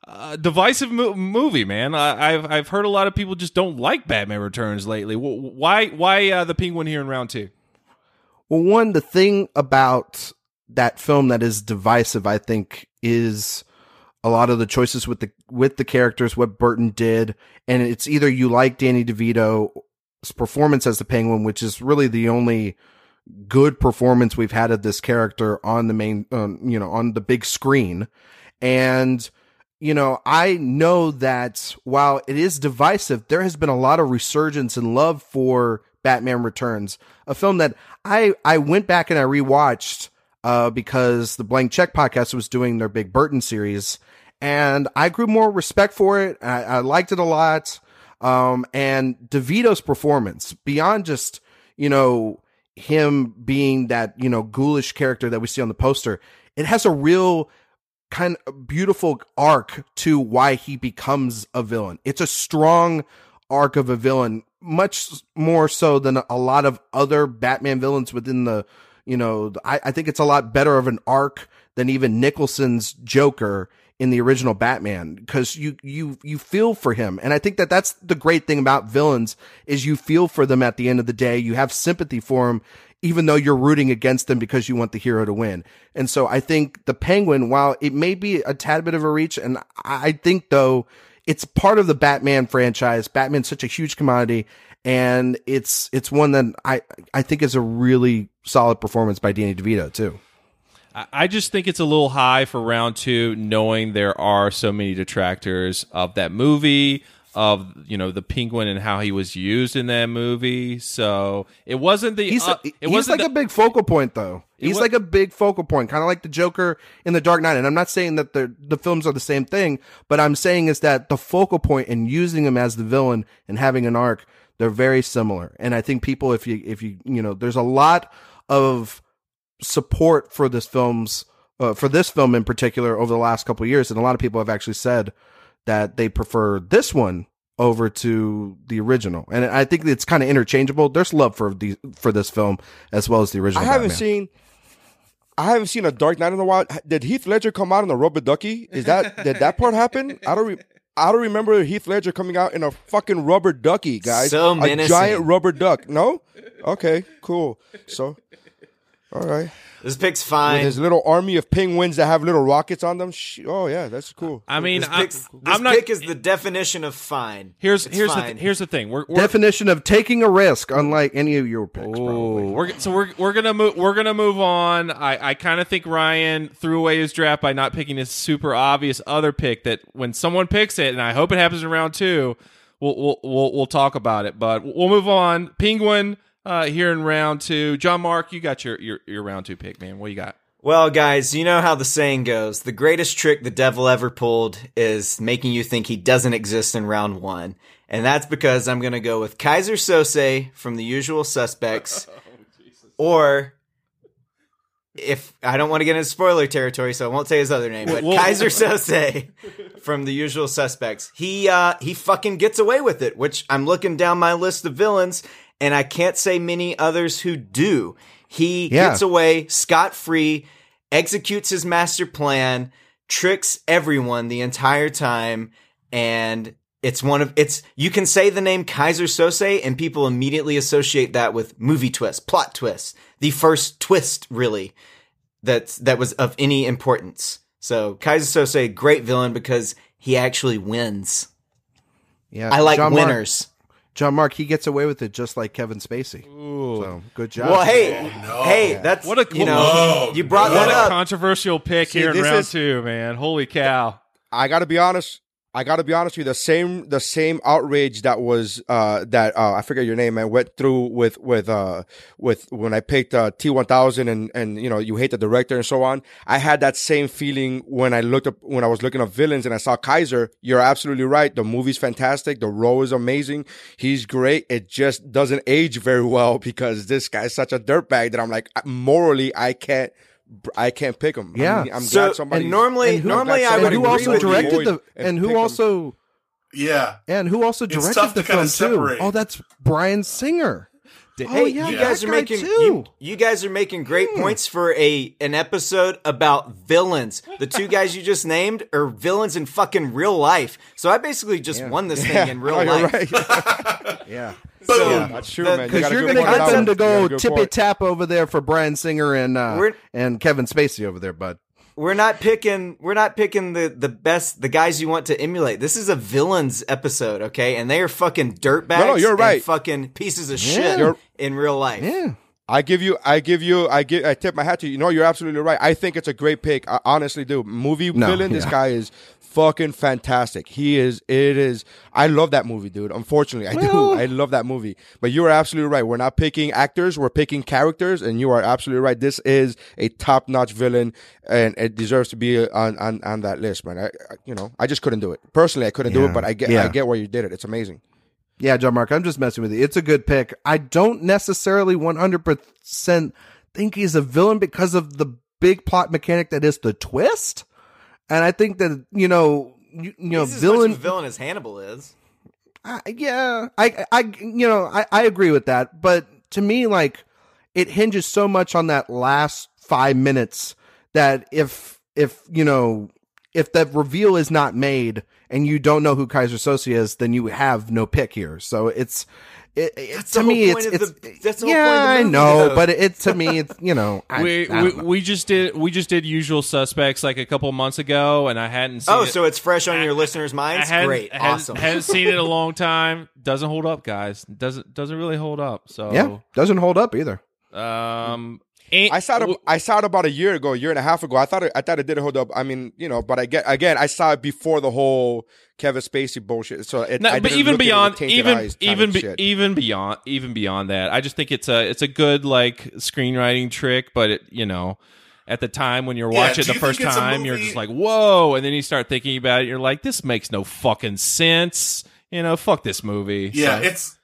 Speaker 1: a divisive mo- movie, man. I, I've I've heard a lot of people just don't like Batman Returns lately. Why why uh, the Penguin here in round two?
Speaker 5: Well, one, the thing about that film that is divisive, I think, is a lot of the choices with the with the characters, what Burton did, and it's either you like Danny DeVito's performance as the Penguin, which is really the only good performance we've had of this character on the main, um, you know, on the big screen, and you know, I know that while it is divisive, there has been a lot of resurgence and love for Batman Returns, a film that I I went back and I rewatched uh, because the Blank Check podcast was doing their big Burton series, and I grew more respect for it. I, I liked it a lot. Um, and DeVito's performance beyond just, you know, him being that, you know, ghoulish character that we see on the poster, it has a real kind of beautiful arc to why he becomes a villain. It's a strong arc of a villain, much more so than a lot of other Batman villains within the, you know, I, I think it's a lot better of an arc than even Nicholson's Joker in the original Batman because you you you feel for him. And I think that that's the great thing about villains is you feel for them at the end of the day. You have sympathy for them even though you're rooting against them because you want the hero to win and so I think the Penguin while it may be a tad bit of a reach and I think though it's part of the Batman franchise Batman's such a huge commodity and it's it's one that I I think is a really solid performance by Danny DeVito too.
Speaker 1: I just think it's a little high for round two, knowing there are so many detractors of that movie, of you know the penguin and how he was used in that movie. So it wasn't the.
Speaker 5: He's,
Speaker 1: uh, it
Speaker 5: he's
Speaker 1: wasn't
Speaker 5: like
Speaker 1: the-
Speaker 5: a big focal point, though. He's
Speaker 1: wa-
Speaker 5: like a big focal point, kind of like the Joker in The Dark Knight. And I'm not saying that the the films are the same thing, but I'm saying is that the focal point and using him as the villain and having an arc, they're very similar. And I think people, if you if you you know, there's a lot of support for this film's uh, for this film in particular over the last couple of years, and a lot of people have actually said that they prefer this one over to the original, and I think it's kind of interchangeable. There's love for the for this film as well as the original.
Speaker 2: I haven't
Speaker 5: Batman.
Speaker 2: seen. I haven't seen a Dark Knight in a while. Did Heath Ledger come out in a rubber ducky? Is that did that part happen? I don't. Re- I don't remember Heath Ledger coming out in a fucking rubber ducky, guys.
Speaker 4: So
Speaker 2: a giant rubber duck. No. Okay. Cool. So. All right.
Speaker 4: This pick's
Speaker 2: With
Speaker 4: fine.
Speaker 2: his little army of penguins that have little rockets on them. Sh- Oh yeah, that's cool.
Speaker 1: I mean,
Speaker 4: this
Speaker 1: I,
Speaker 4: pick's- this
Speaker 1: I'm not.
Speaker 4: pick is the definition of fine.
Speaker 1: Here's
Speaker 4: It's
Speaker 1: here's the th- here's the thing. We're, we're
Speaker 5: Definition of taking a risk, unlike any of your picks. probably.
Speaker 1: We're, so we're we're gonna move we're gonna move on. I, I kind of think Ryan threw away his draft by not picking his super obvious other pick. That when someone picks it, and I hope it happens in round two, we'll we'll we'll, we'll talk about it. But we'll move on. Penguin uh, here in round two. John Mark, you got your, your your round two pick, man. What you got?
Speaker 4: Well, guys, you know how the saying goes. The greatest trick the devil ever pulled is making you think he doesn't exist in round one. And that's because I'm going to go with Keyser Söze from The Usual Suspects. or, if I don't want to get into spoiler territory, so I won't say his other name, but
Speaker 1: Well-
Speaker 4: Keyser Söze from The Usual Suspects. He, uh, he fucking gets away with it, which I'm looking down my list of villains, and I can't say many others who do. He
Speaker 5: Yeah.
Speaker 4: gets away scot free, executes his master plan, tricks everyone the entire time, and it's one of it's you can say the name Keyser Söze and people immediately associate that with movie twist, plot twist, the first twist really that that was of any importance. So Keyser Söze, great villain because he actually wins.
Speaker 5: Yeah,
Speaker 4: I like winners.
Speaker 5: John Mark, he gets away with it just like Kevin Spacey. So good job.
Speaker 4: Well, hey, oh, hey, that's
Speaker 1: What a
Speaker 4: you know you brought
Speaker 1: what
Speaker 4: that
Speaker 1: a
Speaker 4: up.
Speaker 1: controversial pick
Speaker 2: See,
Speaker 1: here in round
Speaker 2: is-
Speaker 1: two, man. Holy cow!
Speaker 2: I gotta be honest. I gotta be honest with you. The same, the same outrage that was uh, that uh, I forget your name. I went through with with uh, with when I picked uh, T one thousand and and you know you hate the director and so on. I had that same feeling when I looked up when I was looking up villains and I saw Keyser. You're absolutely right. The movie's fantastic. The role is amazing. He's great. It just doesn't age very well because this guy's such a dirtbag that I'm like morally I can't. I can't pick him.
Speaker 5: Yeah.
Speaker 2: I'm, I'm
Speaker 4: So,
Speaker 2: glad somebody.
Speaker 4: and normally-
Speaker 2: I'm glad
Speaker 4: normally I would
Speaker 5: and who
Speaker 4: agree
Speaker 5: also
Speaker 4: with
Speaker 5: directed the
Speaker 2: and
Speaker 5: and who
Speaker 2: pick him.
Speaker 5: also
Speaker 3: Yeah.
Speaker 5: and who also
Speaker 3: It's
Speaker 5: directed
Speaker 3: tough
Speaker 5: the
Speaker 3: to
Speaker 5: film too? Oh, that's Bryan Singer.
Speaker 4: hey,
Speaker 5: oh, yeah,
Speaker 4: you guys are making you, you guys are making great hmm. points for a an episode about villains. The two guys you just named are villains in fucking real life. So I basically just won this thing in real
Speaker 2: No, you're
Speaker 4: life.
Speaker 2: right.
Speaker 5: Yeah,
Speaker 4: So,
Speaker 2: Yeah, that's true, man.
Speaker 5: Because you're gonna get them to
Speaker 2: You
Speaker 5: go
Speaker 2: good
Speaker 5: tippy tap over there for Bryan Singer and uh, and Kevin Spacey over there, bud.
Speaker 4: we're not picking we're not picking the the best the guys you want to emulate. This is a villains episode, okay? And they are fucking dirtbags.
Speaker 2: No, no, you're
Speaker 4: and
Speaker 2: right.
Speaker 4: fucking pieces of
Speaker 5: Yeah.
Speaker 4: shit
Speaker 2: You're-
Speaker 4: in real life.
Speaker 5: Yeah,
Speaker 2: I give you, I give you, I give, I tip my hat to you. You know, you're absolutely right. I think it's a great pick. I honestly do. Movie
Speaker 5: No,
Speaker 2: villain. This guy is fucking fantastic. He is. It is. I love that movie, dude. Unfortunately, I
Speaker 5: Well-
Speaker 2: do. I love that movie. But you are absolutely right. We're not picking actors. We're picking characters, and you are absolutely right. This is a top-notch villain, and it deserves to be on on, on that list, man. I, I, you know, I just couldn't do it personally. I couldn't do it, but I get,
Speaker 5: Yeah.
Speaker 2: I get why you did it. It's amazing.
Speaker 5: Yeah, John Mark, I'm just messing with you. It's a good pick. I don't necessarily 100% think he's a villain because of the big plot mechanic that is the twist. And I think that, you know, you, you know,
Speaker 4: He's as much
Speaker 5: villain.
Speaker 4: villain as Hannibal is.
Speaker 5: I, yeah, I, I, you know, I, I agree with that. But to me, like, it hinges so much on that last five minutes that if, if, you know, if that reveal is not made and you don't know who Keyser Söze is, then you have no pick here. So it's, it, it,
Speaker 4: That's
Speaker 5: to
Speaker 4: the
Speaker 5: me,
Speaker 4: whole
Speaker 5: it's,
Speaker 4: of
Speaker 5: it's,
Speaker 4: the- that's the whole
Speaker 5: yeah,
Speaker 4: point of the
Speaker 5: I know,
Speaker 4: though.
Speaker 5: but it, to me, it's, you know, I,
Speaker 1: we
Speaker 5: I
Speaker 1: we,
Speaker 5: don't know.
Speaker 1: we just did we just did Usual Suspects like a couple months ago, and I hadn't seen.
Speaker 4: Oh,
Speaker 1: it.
Speaker 4: so it's fresh on your listeners'
Speaker 1: I
Speaker 4: minds.
Speaker 1: hadn't,
Speaker 4: Great,
Speaker 1: hadn't-
Speaker 4: awesome.
Speaker 1: Hadn't seen it a long time. Doesn't hold up, guys. Doesn't doesn't really hold up. So
Speaker 5: yeah, doesn't hold up either.
Speaker 1: Um,
Speaker 2: I saw it. I saw it about a year ago, a year and a half ago. I thought it, I thought it did a hold up. I mean, you know, but I get again. I saw it before the whole Kevin Spacey bullshit. So it,
Speaker 1: No,
Speaker 2: I
Speaker 1: but even
Speaker 2: look it
Speaker 1: beyond
Speaker 2: tainted
Speaker 1: even even be, even beyond even beyond that, I just think it's a it's a good like screenwriting trick. But it you know, at the time when you're
Speaker 3: Yeah,
Speaker 1: watching
Speaker 3: do
Speaker 1: it the first
Speaker 3: think it's a
Speaker 1: time, you're just like whoa, and then you start thinking about it, you're like this makes no fucking sense. You know, fuck this movie.
Speaker 3: Yeah,
Speaker 1: So-
Speaker 3: it's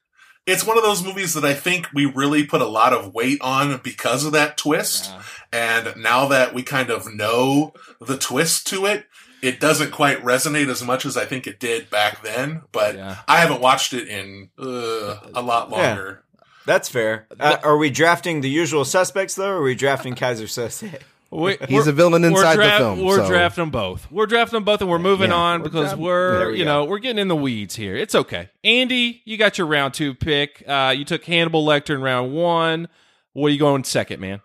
Speaker 3: it's one of those movies that I think we really put a lot of weight on because of that twist. And now that we kind of know the twist to it, it doesn't quite resonate as much as I think it did back then. But I haven't watched it in uh, a lot
Speaker 4: Yeah.
Speaker 3: longer.
Speaker 4: That's fair. Uh, are we drafting the usual suspects though, or are we drafting Keyser Söze?
Speaker 1: We-
Speaker 5: He's a villain
Speaker 1: we're
Speaker 5: inside the
Speaker 1: dra-
Speaker 5: film,
Speaker 1: We're
Speaker 5: so-
Speaker 1: drafting them both. We're drafting them both, and we're moving
Speaker 5: Yeah,
Speaker 1: on
Speaker 5: we're
Speaker 1: because
Speaker 5: draft-
Speaker 1: we're
Speaker 5: we
Speaker 1: you
Speaker 5: go.
Speaker 1: know we're getting in the weeds here. It's okay. Andy, you got your round two pick. Uh, you took Hannibal Lecter in round one. What are you going second, man?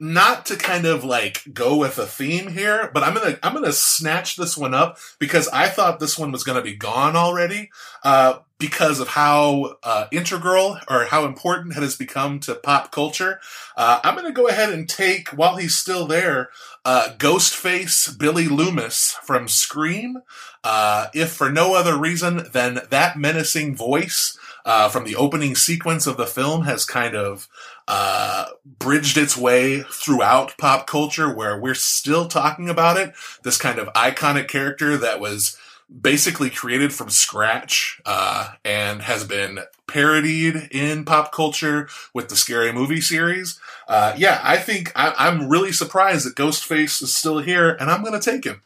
Speaker 3: Not to kind of like go with a theme here, but I'm gonna I'm gonna snatch this one up because I thought this one was gonna be gone already, uh, because of how uh, integral or how important it has become to pop culture. Uh, I'm gonna go ahead and take while he's still there, uh, Ghostface Billy Loomis from Scream. Uh, if for no other reason than that menacing voice uh, from the opening sequence of the film has kind of uh, bridged its way throughout pop culture where we're still talking about it. This kind of iconic character that was basically created from scratch uh, and has been parodied in pop culture with the scary movie series. Uh, yeah, I think I, I'm really surprised that Ghostface is still here, and I'm going to take him.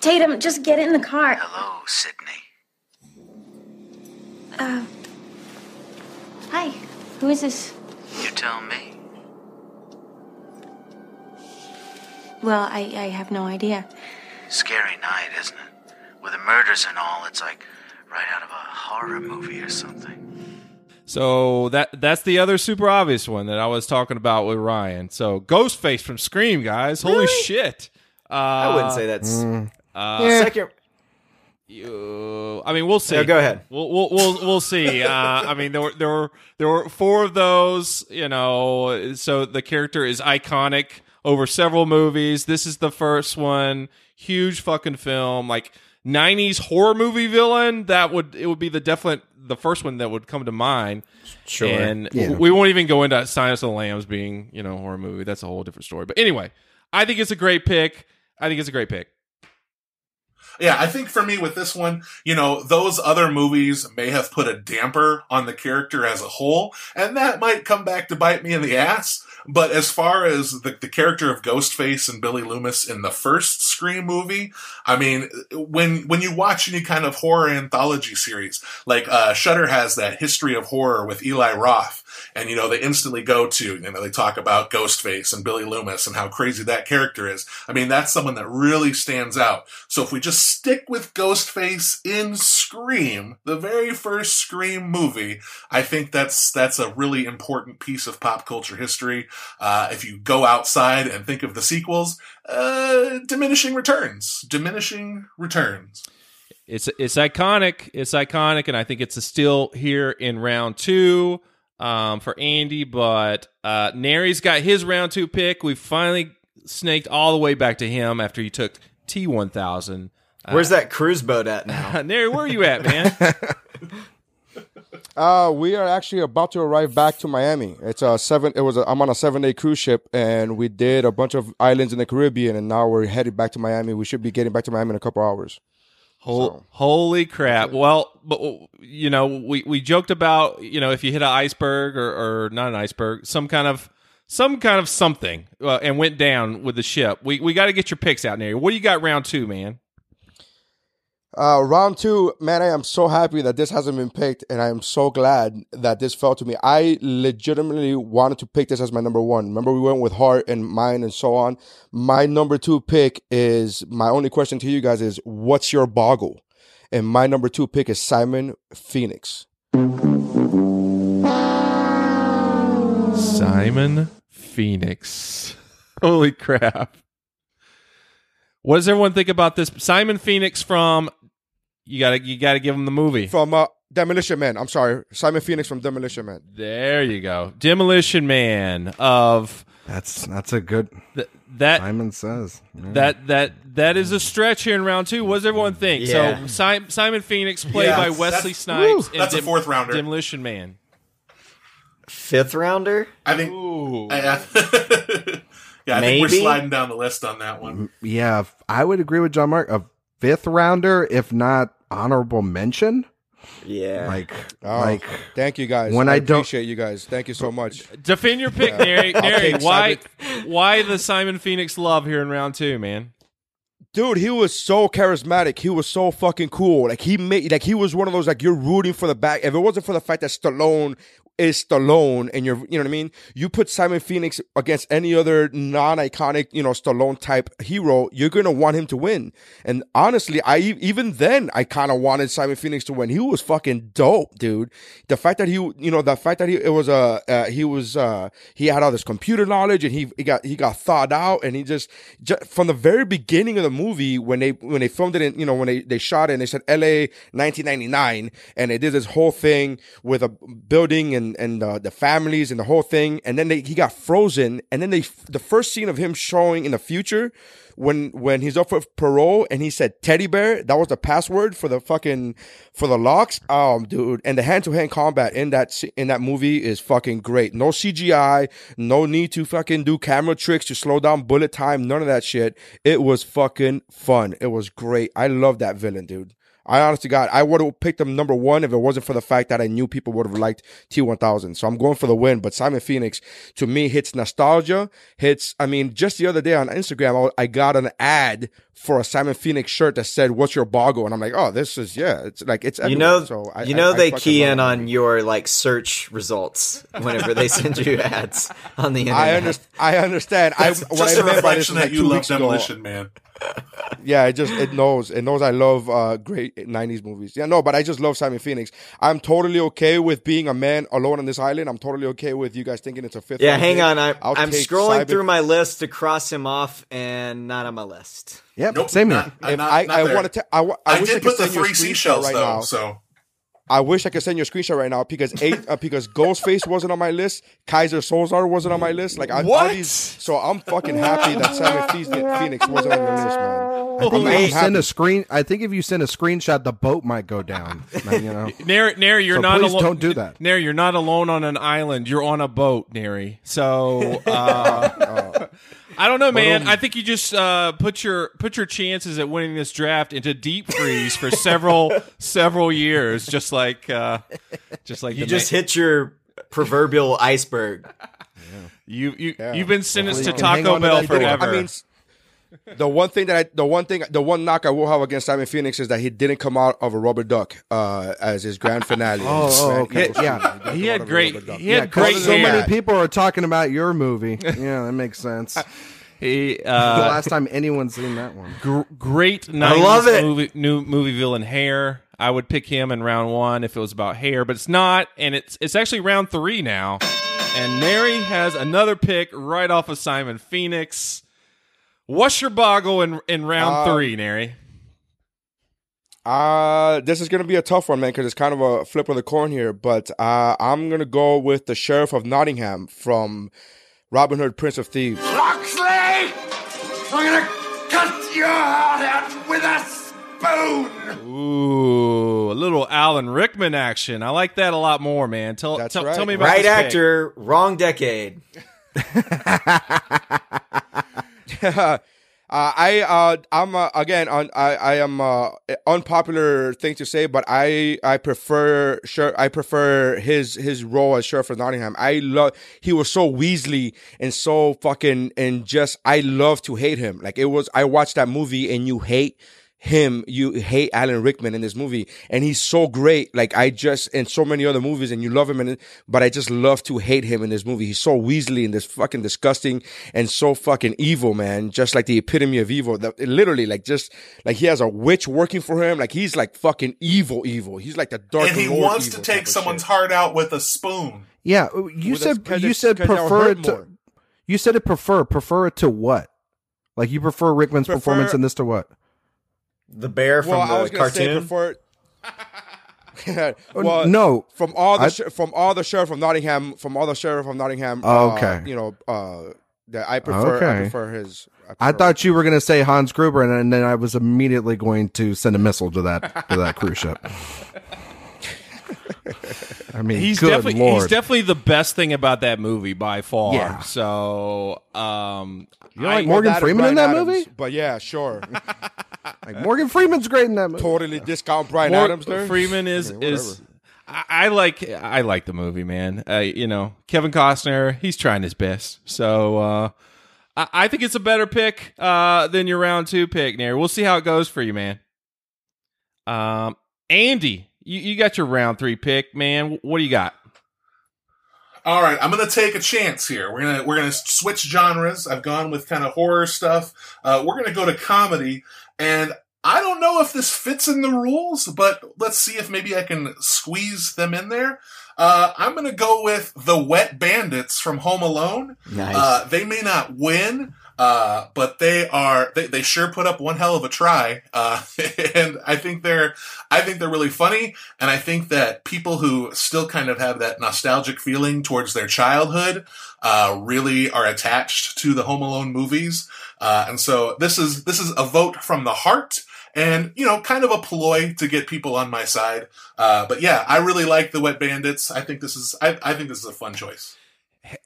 Speaker 13: Tatum, just get in the car.
Speaker 11: Hello, Sydney.
Speaker 13: Uh, hi. Who is this?
Speaker 11: You tell me.
Speaker 13: Well, I, I have no idea.
Speaker 11: Scary night, isn't it? With the murders and all, it's like right out of a horror movie or something.
Speaker 1: So that that's the other super obvious one that I was talking about with Ryan. So Ghostface from Scream, guys. Holy shit! Uh,
Speaker 4: I wouldn't say that's
Speaker 1: uh,
Speaker 4: second.
Speaker 1: You, I mean, we'll see.
Speaker 4: Yeah, go ahead.
Speaker 1: We'll we'll we'll, we'll see. Uh, I mean, there were there were there were four of those. You know, so the character is iconic over several movies. This is the first one. Huge fucking film. Like '90s horror movie villain. That would it would be the definite the first one that would come to mind.
Speaker 4: Sure.
Speaker 1: And
Speaker 5: Yeah.
Speaker 1: we won't even go into Silence of the Lambs being you know horror movie. That's a whole different story. But anyway, I think it's a great pick. I think it's a great pick.
Speaker 3: Yeah, I think for me with this one, you know, those other movies may have put a damper on the character as a whole, and that might come back to bite me in the ass. But as far as the, the character of Ghostface and Billy Loomis in the first Scream movie, I mean, when when you watch any kind of horror anthology series, like uh, Shutter has that history of horror with Eli Roth, and you know they instantly go to you know they talk about Ghostface and Billy Loomis and how crazy that character is. I mean that's someone that really stands out. So if we just stick with Ghostface in Scream, the very first Scream movie, I think that's that's a really important piece of pop culture history. Uh, if you go outside and think of the sequels, uh, diminishing returns, diminishing returns.
Speaker 1: it's it's iconic. It's iconic, and I think it's still here in round two um, for Andy. But uh, Nary's got his round two pick. We finally snaked all the way back to him after he took T one thousand.
Speaker 4: Where's that cruise boat at now?
Speaker 1: Nary, where are you at, man?
Speaker 2: Uh, we are actually about to arrive back to Miami. It's a seven. It was. A, I'm on a seven day cruise ship, and we did a bunch of islands in the Caribbean, and now we're headed back to Miami. We should be getting back to Miami in a couple hours.
Speaker 1: Hol- Holy crap! Well, but you know, we we joked about you know if you hit an iceberg or, or not an iceberg, some kind of some kind of something, uh, and went down with the ship. We we got to get your picks out, Nary. What do you got round two, man?
Speaker 2: Uh, round two, man, I am so happy that this hasn't been picked, and I am so glad that this fell to me. I legitimately wanted to pick this as my number one. Remember, we went with heart and mind and so on. My number two pick is my only question to you guys is, what's your boggle? And my number two pick is Simon Phoenix.
Speaker 1: Simon Phoenix. Holy crap. What does everyone think about this? Simon Phoenix from you gotta you gotta give him the movie.
Speaker 2: From uh, Demolition Man. I'm sorry. Simon Phoenix from Demolition Man.
Speaker 1: There you go. Demolition Man of
Speaker 5: That's that's a good.
Speaker 1: th- that
Speaker 5: Simon says Yeah.
Speaker 1: that that that is a stretch here in round two. What does everyone think?
Speaker 4: Yeah.
Speaker 1: So si- Simon Phoenix played
Speaker 3: Yeah,
Speaker 1: by Wesley
Speaker 3: that's-
Speaker 1: Snipes.
Speaker 3: woo,
Speaker 1: in
Speaker 3: that's a fourth rounder.
Speaker 1: Demolition Man.
Speaker 4: Fifth rounder?
Speaker 3: I think.
Speaker 1: Ooh.
Speaker 3: I, I- yeah, I think we're sliding down the list on that one.
Speaker 5: yeah, I would agree with John Mark. A fifth rounder, if not honorable mention.
Speaker 4: Yeah.
Speaker 5: Like,
Speaker 2: Oh,
Speaker 5: like
Speaker 2: thank you guys.
Speaker 5: when
Speaker 2: I,
Speaker 5: I don't-
Speaker 2: appreciate you guys. Thank you so much.
Speaker 1: Defend your pick, Nary.
Speaker 2: I'll
Speaker 1: Nary, why why the Simon Phoenix love here in round two, man?
Speaker 2: dude he was so charismatic he was so fucking cool like he made like he was one of those like you're rooting for the back if it wasn't for the fact that Stallone is Stallone and you're you know what I mean? You put Simon Phoenix against any other non-iconic you know Stallone type hero you're gonna want him to win. And honestly I, even then I kind of wanted Simon Phoenix to win. He was fucking dope dude. The fact that he you know the fact that he it was a uh, he was uh he had all this computer knowledge and he, he got he got thawed out and he just, just from the very beginning of the movie when they when they filmed it in you know when they they shot it and they said LA 1999 and they did this whole thing with a building and and uh, the families and the whole thing. And then they, he got frozen. And then they the first scene of him showing in the future when when he's up for parole and he said teddy bear that was the password for the fucking for the locks. Um dude. And the hand-to-hand combat in that in that movie is fucking great. No cgi no need to fucking do camera tricks to slow down bullet time none of that shit. It was fucking fun. It was great. I love that villain dude I honestly God, I would have picked him number one if it wasn't for the fact that I knew people would have liked T1000. So I'm going for the win. But Simon Phoenix, to me, hits nostalgia. Hits, I mean, just the other day on Instagram, I I got an ad for a Simon Phoenix shirt that said, What's your boggle? And I'm like, Oh, this is, yeah, it's like, it's
Speaker 4: You know,
Speaker 2: so I,
Speaker 4: you know
Speaker 2: I
Speaker 4: they key in
Speaker 2: it.
Speaker 4: on your like search results whenever they send you ads on the internet.
Speaker 2: I, under, I understand. I,
Speaker 3: That's
Speaker 2: what
Speaker 3: just
Speaker 2: I
Speaker 3: a
Speaker 2: meant by this
Speaker 3: reflection that
Speaker 2: like
Speaker 3: you
Speaker 2: two
Speaker 3: love
Speaker 2: weeks ago.
Speaker 3: Demolition Man.
Speaker 2: Yeah, it just it knows it knows I love uh great '90s movies. Yeah, no, but I just love Simon Phoenix. I'm totally okay with being a man alone on this island. I'm totally okay with you guys thinking it's a fifth.
Speaker 4: Yeah, hang
Speaker 2: pick.
Speaker 4: on. I,
Speaker 2: I'll
Speaker 4: I'm scrolling
Speaker 2: Simon-
Speaker 4: through my list to cross him off, and not on my list.
Speaker 5: Yep,
Speaker 3: Nope,
Speaker 5: same here.
Speaker 3: not- not-
Speaker 2: I,
Speaker 3: not
Speaker 2: I
Speaker 3: there.
Speaker 2: want to. I, I,
Speaker 3: I did put the
Speaker 2: send you a
Speaker 3: three seashells
Speaker 2: right
Speaker 3: though,
Speaker 2: now.
Speaker 3: so
Speaker 2: I wish I could send you a screenshot right now because eight uh, because Ghostface wasn't on my list, Kaiser Solzar wasn't on my list. Like I, all
Speaker 1: What?
Speaker 2: these, so I'm fucking happy that Simon Phoenix- Phoenix wasn't on your list, man.
Speaker 5: I think if you send a screen, I think if you send a screenshot, the boat might go down. you know,
Speaker 1: Nary, Nary, you're
Speaker 5: So
Speaker 1: not alone.
Speaker 5: don't do that.
Speaker 1: Nary, you're not alone on an island. You're on a boat, Nary. So uh, I don't know, man. I think you just uh, put your put your chances at winning this draft into deep freeze for several several years, just like uh, just like
Speaker 4: You just
Speaker 1: ma-
Speaker 4: hit your proverbial iceberg.
Speaker 1: you you
Speaker 2: Yeah.
Speaker 1: you've been sentenced to
Speaker 5: you can
Speaker 1: Taco
Speaker 5: on to
Speaker 1: Bell forever.
Speaker 2: I mean, s- the one thing that I, the one thing, the one knock I will have against Simon Phoenix is that he didn't come out of a rubber duck uh, as his grand finale.
Speaker 5: Oh, oh, okay.
Speaker 2: Eagle
Speaker 5: Yeah.
Speaker 1: He had
Speaker 2: come out of a
Speaker 1: great he had
Speaker 5: Yeah, 'cause
Speaker 1: great
Speaker 5: so
Speaker 1: hair.
Speaker 5: many people are talking about your movie. Yeah, that makes sense.
Speaker 1: He,
Speaker 5: the
Speaker 1: uh,
Speaker 5: last time anyone's seen that one.
Speaker 1: gr- great 90s
Speaker 4: love it.
Speaker 1: movie new movie villain hair i would pick him in round one if it was about hair but it's not and it's it's actually round three now and Nary has another pick right off of simon phoenix what's your boggle in in round
Speaker 2: Uh,
Speaker 1: three Nary?
Speaker 2: Uh, this is going to be a tough one, man, because it's kind of a flip of the coin here. But uh, I'm going to go with the Sheriff of Nottingham from Robin Hood, Prince of Thieves.
Speaker 14: Loxley! I'm gonna cut your heart out with a spoon!
Speaker 1: Ooh, a little Alan Rickman action. I like that a lot more, man. Tell tell,
Speaker 4: right.
Speaker 1: tell me about
Speaker 4: right
Speaker 1: this pick.
Speaker 4: actor, wrong decade.
Speaker 2: uh, I uh, I'm uh, again on I I am uh, unpopular thing to say, but I I prefer sure I prefer his his role as Sheriff of Nottingham. I love he was so Weasley and so fucking and just I love to hate him. Like it was I watched that movie and you hate him, you hate Alan Rickman in this movie, and he's so great. Like I just in so many other movies, and you love him, and but I just love to hate him in this movie. He's so Weasley and this fucking disgusting and so fucking evil, man. Just like the epitome of evil. The, literally, like just like he has a witch working for him. Like he's like fucking evil, evil. He's like the dark.
Speaker 3: and he
Speaker 2: Lord
Speaker 3: wants to take someone's
Speaker 2: shit.
Speaker 3: heart out with a spoon.
Speaker 5: Yeah, uh, you
Speaker 2: Well, that's
Speaker 5: said
Speaker 2: 'cause
Speaker 5: you
Speaker 2: it's-
Speaker 5: said
Speaker 2: 'cause they'll
Speaker 5: prefer it to.
Speaker 2: more.
Speaker 5: You said it prefer prefer it to what? Like you prefer Rickman's
Speaker 2: Prefer-
Speaker 5: performance in this to what?
Speaker 4: The bear from
Speaker 2: well, I
Speaker 4: the
Speaker 2: was gonna say
Speaker 4: cartoon.
Speaker 2: prefer. well,
Speaker 5: no.
Speaker 2: from all the
Speaker 5: I-
Speaker 2: sh- from all the sheriff of Nottingham, from all the sheriff of Nottingham.
Speaker 5: Oh,
Speaker 2: uh,
Speaker 5: okay.
Speaker 2: you know, uh, that I prefer. I prefer his.
Speaker 5: I thought you were going to say Hans Gruber, and, and then I was immediately going to send a missile to that to that cruise ship. I mean,
Speaker 1: he's
Speaker 5: good
Speaker 1: definitely
Speaker 5: lord!
Speaker 1: he's definitely the best thing about that movie by far.
Speaker 5: Yeah.
Speaker 1: So, um,
Speaker 5: You like
Speaker 1: I-
Speaker 5: Morgan Freeman in that
Speaker 2: Adams,
Speaker 5: movie?
Speaker 2: But yeah, sure.
Speaker 5: Like Morgan Freeman's great in that movie.
Speaker 2: totally discount Brian
Speaker 1: Mor-
Speaker 2: Adams there.
Speaker 1: Freeman is
Speaker 2: I mean,
Speaker 1: is. I, I like I like the movie, man. Uh, you know, Kevin Costner, he's trying his best. So uh, I, I think it's a better pick uh, than your round two pick, Nair. We'll see how it goes for you, man. Um, Andy, you, you got your round three pick, man. What do you got?
Speaker 3: All right, I'm gonna take a chance here. We're gonna we're gonna switch genres. I've gone with kind of horror stuff. Uh, we're gonna go to comedy, and I don't know if this fits in the rules, but let's see if maybe I can squeeze them in there. Uh, I'm gonna go with the Wet Bandits from Home Alone.
Speaker 4: Nice.
Speaker 3: Uh, they may not win, uh, but they are they, they sure put up one hell of a try. Uh, and I think they're I think they're really funny, and I think that people who still kind of have that nostalgic feeling towards their childhood uh, really are attached to the Home Alone movies. Uh, and so this is this is a vote from the heart. And you know, kind of a ploy to get people on my side, uh, but yeah, I really like the Wet Bandits. I think this is I, I think this is a fun choice.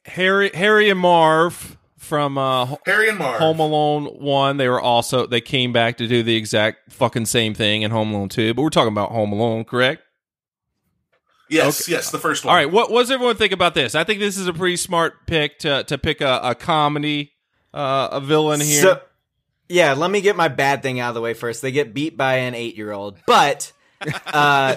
Speaker 1: Harry Harry and Marv from uh,
Speaker 3: Harry and Marv.
Speaker 1: Home Alone one. They were also they came back to do the exact fucking same thing in Home Alone two. But we're talking about Home Alone, correct?
Speaker 3: Yes, yes, the first one.
Speaker 1: All right. What, what does everyone think about this? I think this is a pretty smart pick to to pick a, a comedy, uh, a villain here.
Speaker 4: So, yeah, let me get my bad thing out of the way first. They get beat by an eight year old, but uh,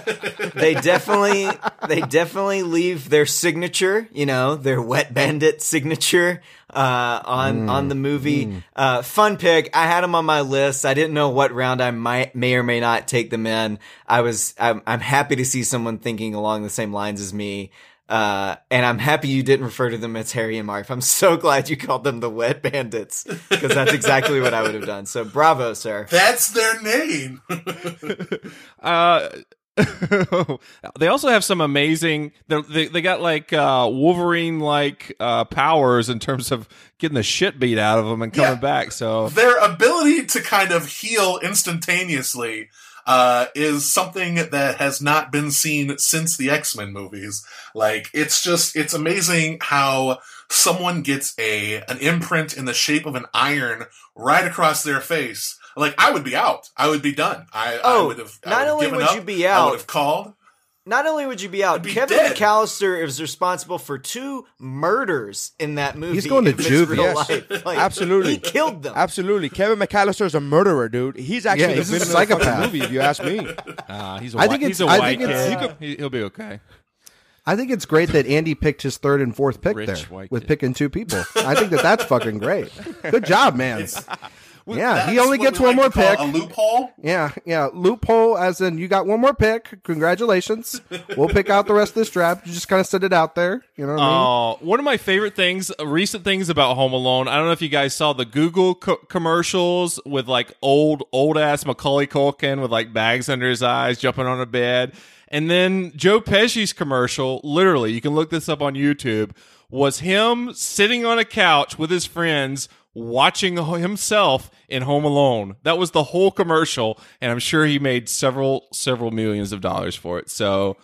Speaker 4: they definitely they definitely leave their signature, you know, their wet bandit signature uh, on on the movie. Uh, fun pick. I had them on my list. I didn't know what round I might may or may not take them in. I was I'm, I'm happy to see someone thinking along the same lines as me. Uh, and I'm happy you didn't refer to them as Harry and Marv. I'm so glad you called them the Wet Bandits because that's exactly what I would have done. So bravo, sir.
Speaker 3: That's their name.
Speaker 1: Uh, they also have some amazing. they're- They they got like uh, Wolverine like uh, powers in terms of getting the shit beat out of them and coming
Speaker 3: Yeah.
Speaker 1: back. So
Speaker 3: Their ability to kind of heal instantaneously uh, is something that has not been seen since the X Men movies. Like it's just it's amazing how someone gets a an imprint in the shape of an iron right across their face. Like I would be out. I would be done. I, I
Speaker 4: Oh,
Speaker 3: would have. I
Speaker 4: not
Speaker 3: would
Speaker 4: only
Speaker 3: given
Speaker 4: would
Speaker 3: up.
Speaker 4: you be out, I
Speaker 3: would have called.
Speaker 4: Not only would you be out,
Speaker 3: be
Speaker 4: Kevin
Speaker 3: dead.
Speaker 4: McAllister is responsible for two murders in that movie.
Speaker 5: He's going to
Speaker 4: in his
Speaker 5: juvie.
Speaker 2: Yes.
Speaker 4: Like,
Speaker 2: Absolutely.
Speaker 4: he killed them.
Speaker 2: Absolutely, Kevin McAllister is a murderer, dude. He's actually
Speaker 5: Yeah, he's a
Speaker 2: the fucking
Speaker 5: psychopath.
Speaker 2: movie, if you ask me.
Speaker 1: uh, he's a
Speaker 5: I
Speaker 1: white,
Speaker 5: think
Speaker 1: he's
Speaker 5: it's-
Speaker 1: a
Speaker 5: I
Speaker 1: white kid. He, he'll be okay.
Speaker 5: I think it's great that Andy picked his third and fourth pick
Speaker 1: Rich
Speaker 5: there with
Speaker 1: kid.
Speaker 5: picking two people. I think that that's fucking great. Good job, man. Yeah, he only gets one
Speaker 3: like
Speaker 5: more pick.
Speaker 3: A loophole.
Speaker 5: Yeah, yeah. Loophole, as in you got one more pick. Congratulations. we'll pick out the rest of this draft. You just kind of set it out there. You know what I mean?
Speaker 1: Oh, one of my favorite things, uh, recent things about Home Alone. I don't know if you guys saw the Google co- commercials with like old, old ass Macaulay Culkin with like bags under his eyes, jumping on a bed, and then Joe Pesci's commercial. Literally, you can look this up on YouTube. Was him sitting on a couch with his friends watching himself in Home Alone. That was the whole commercial, and I'm sure he made several, several millions of dollars for it. So,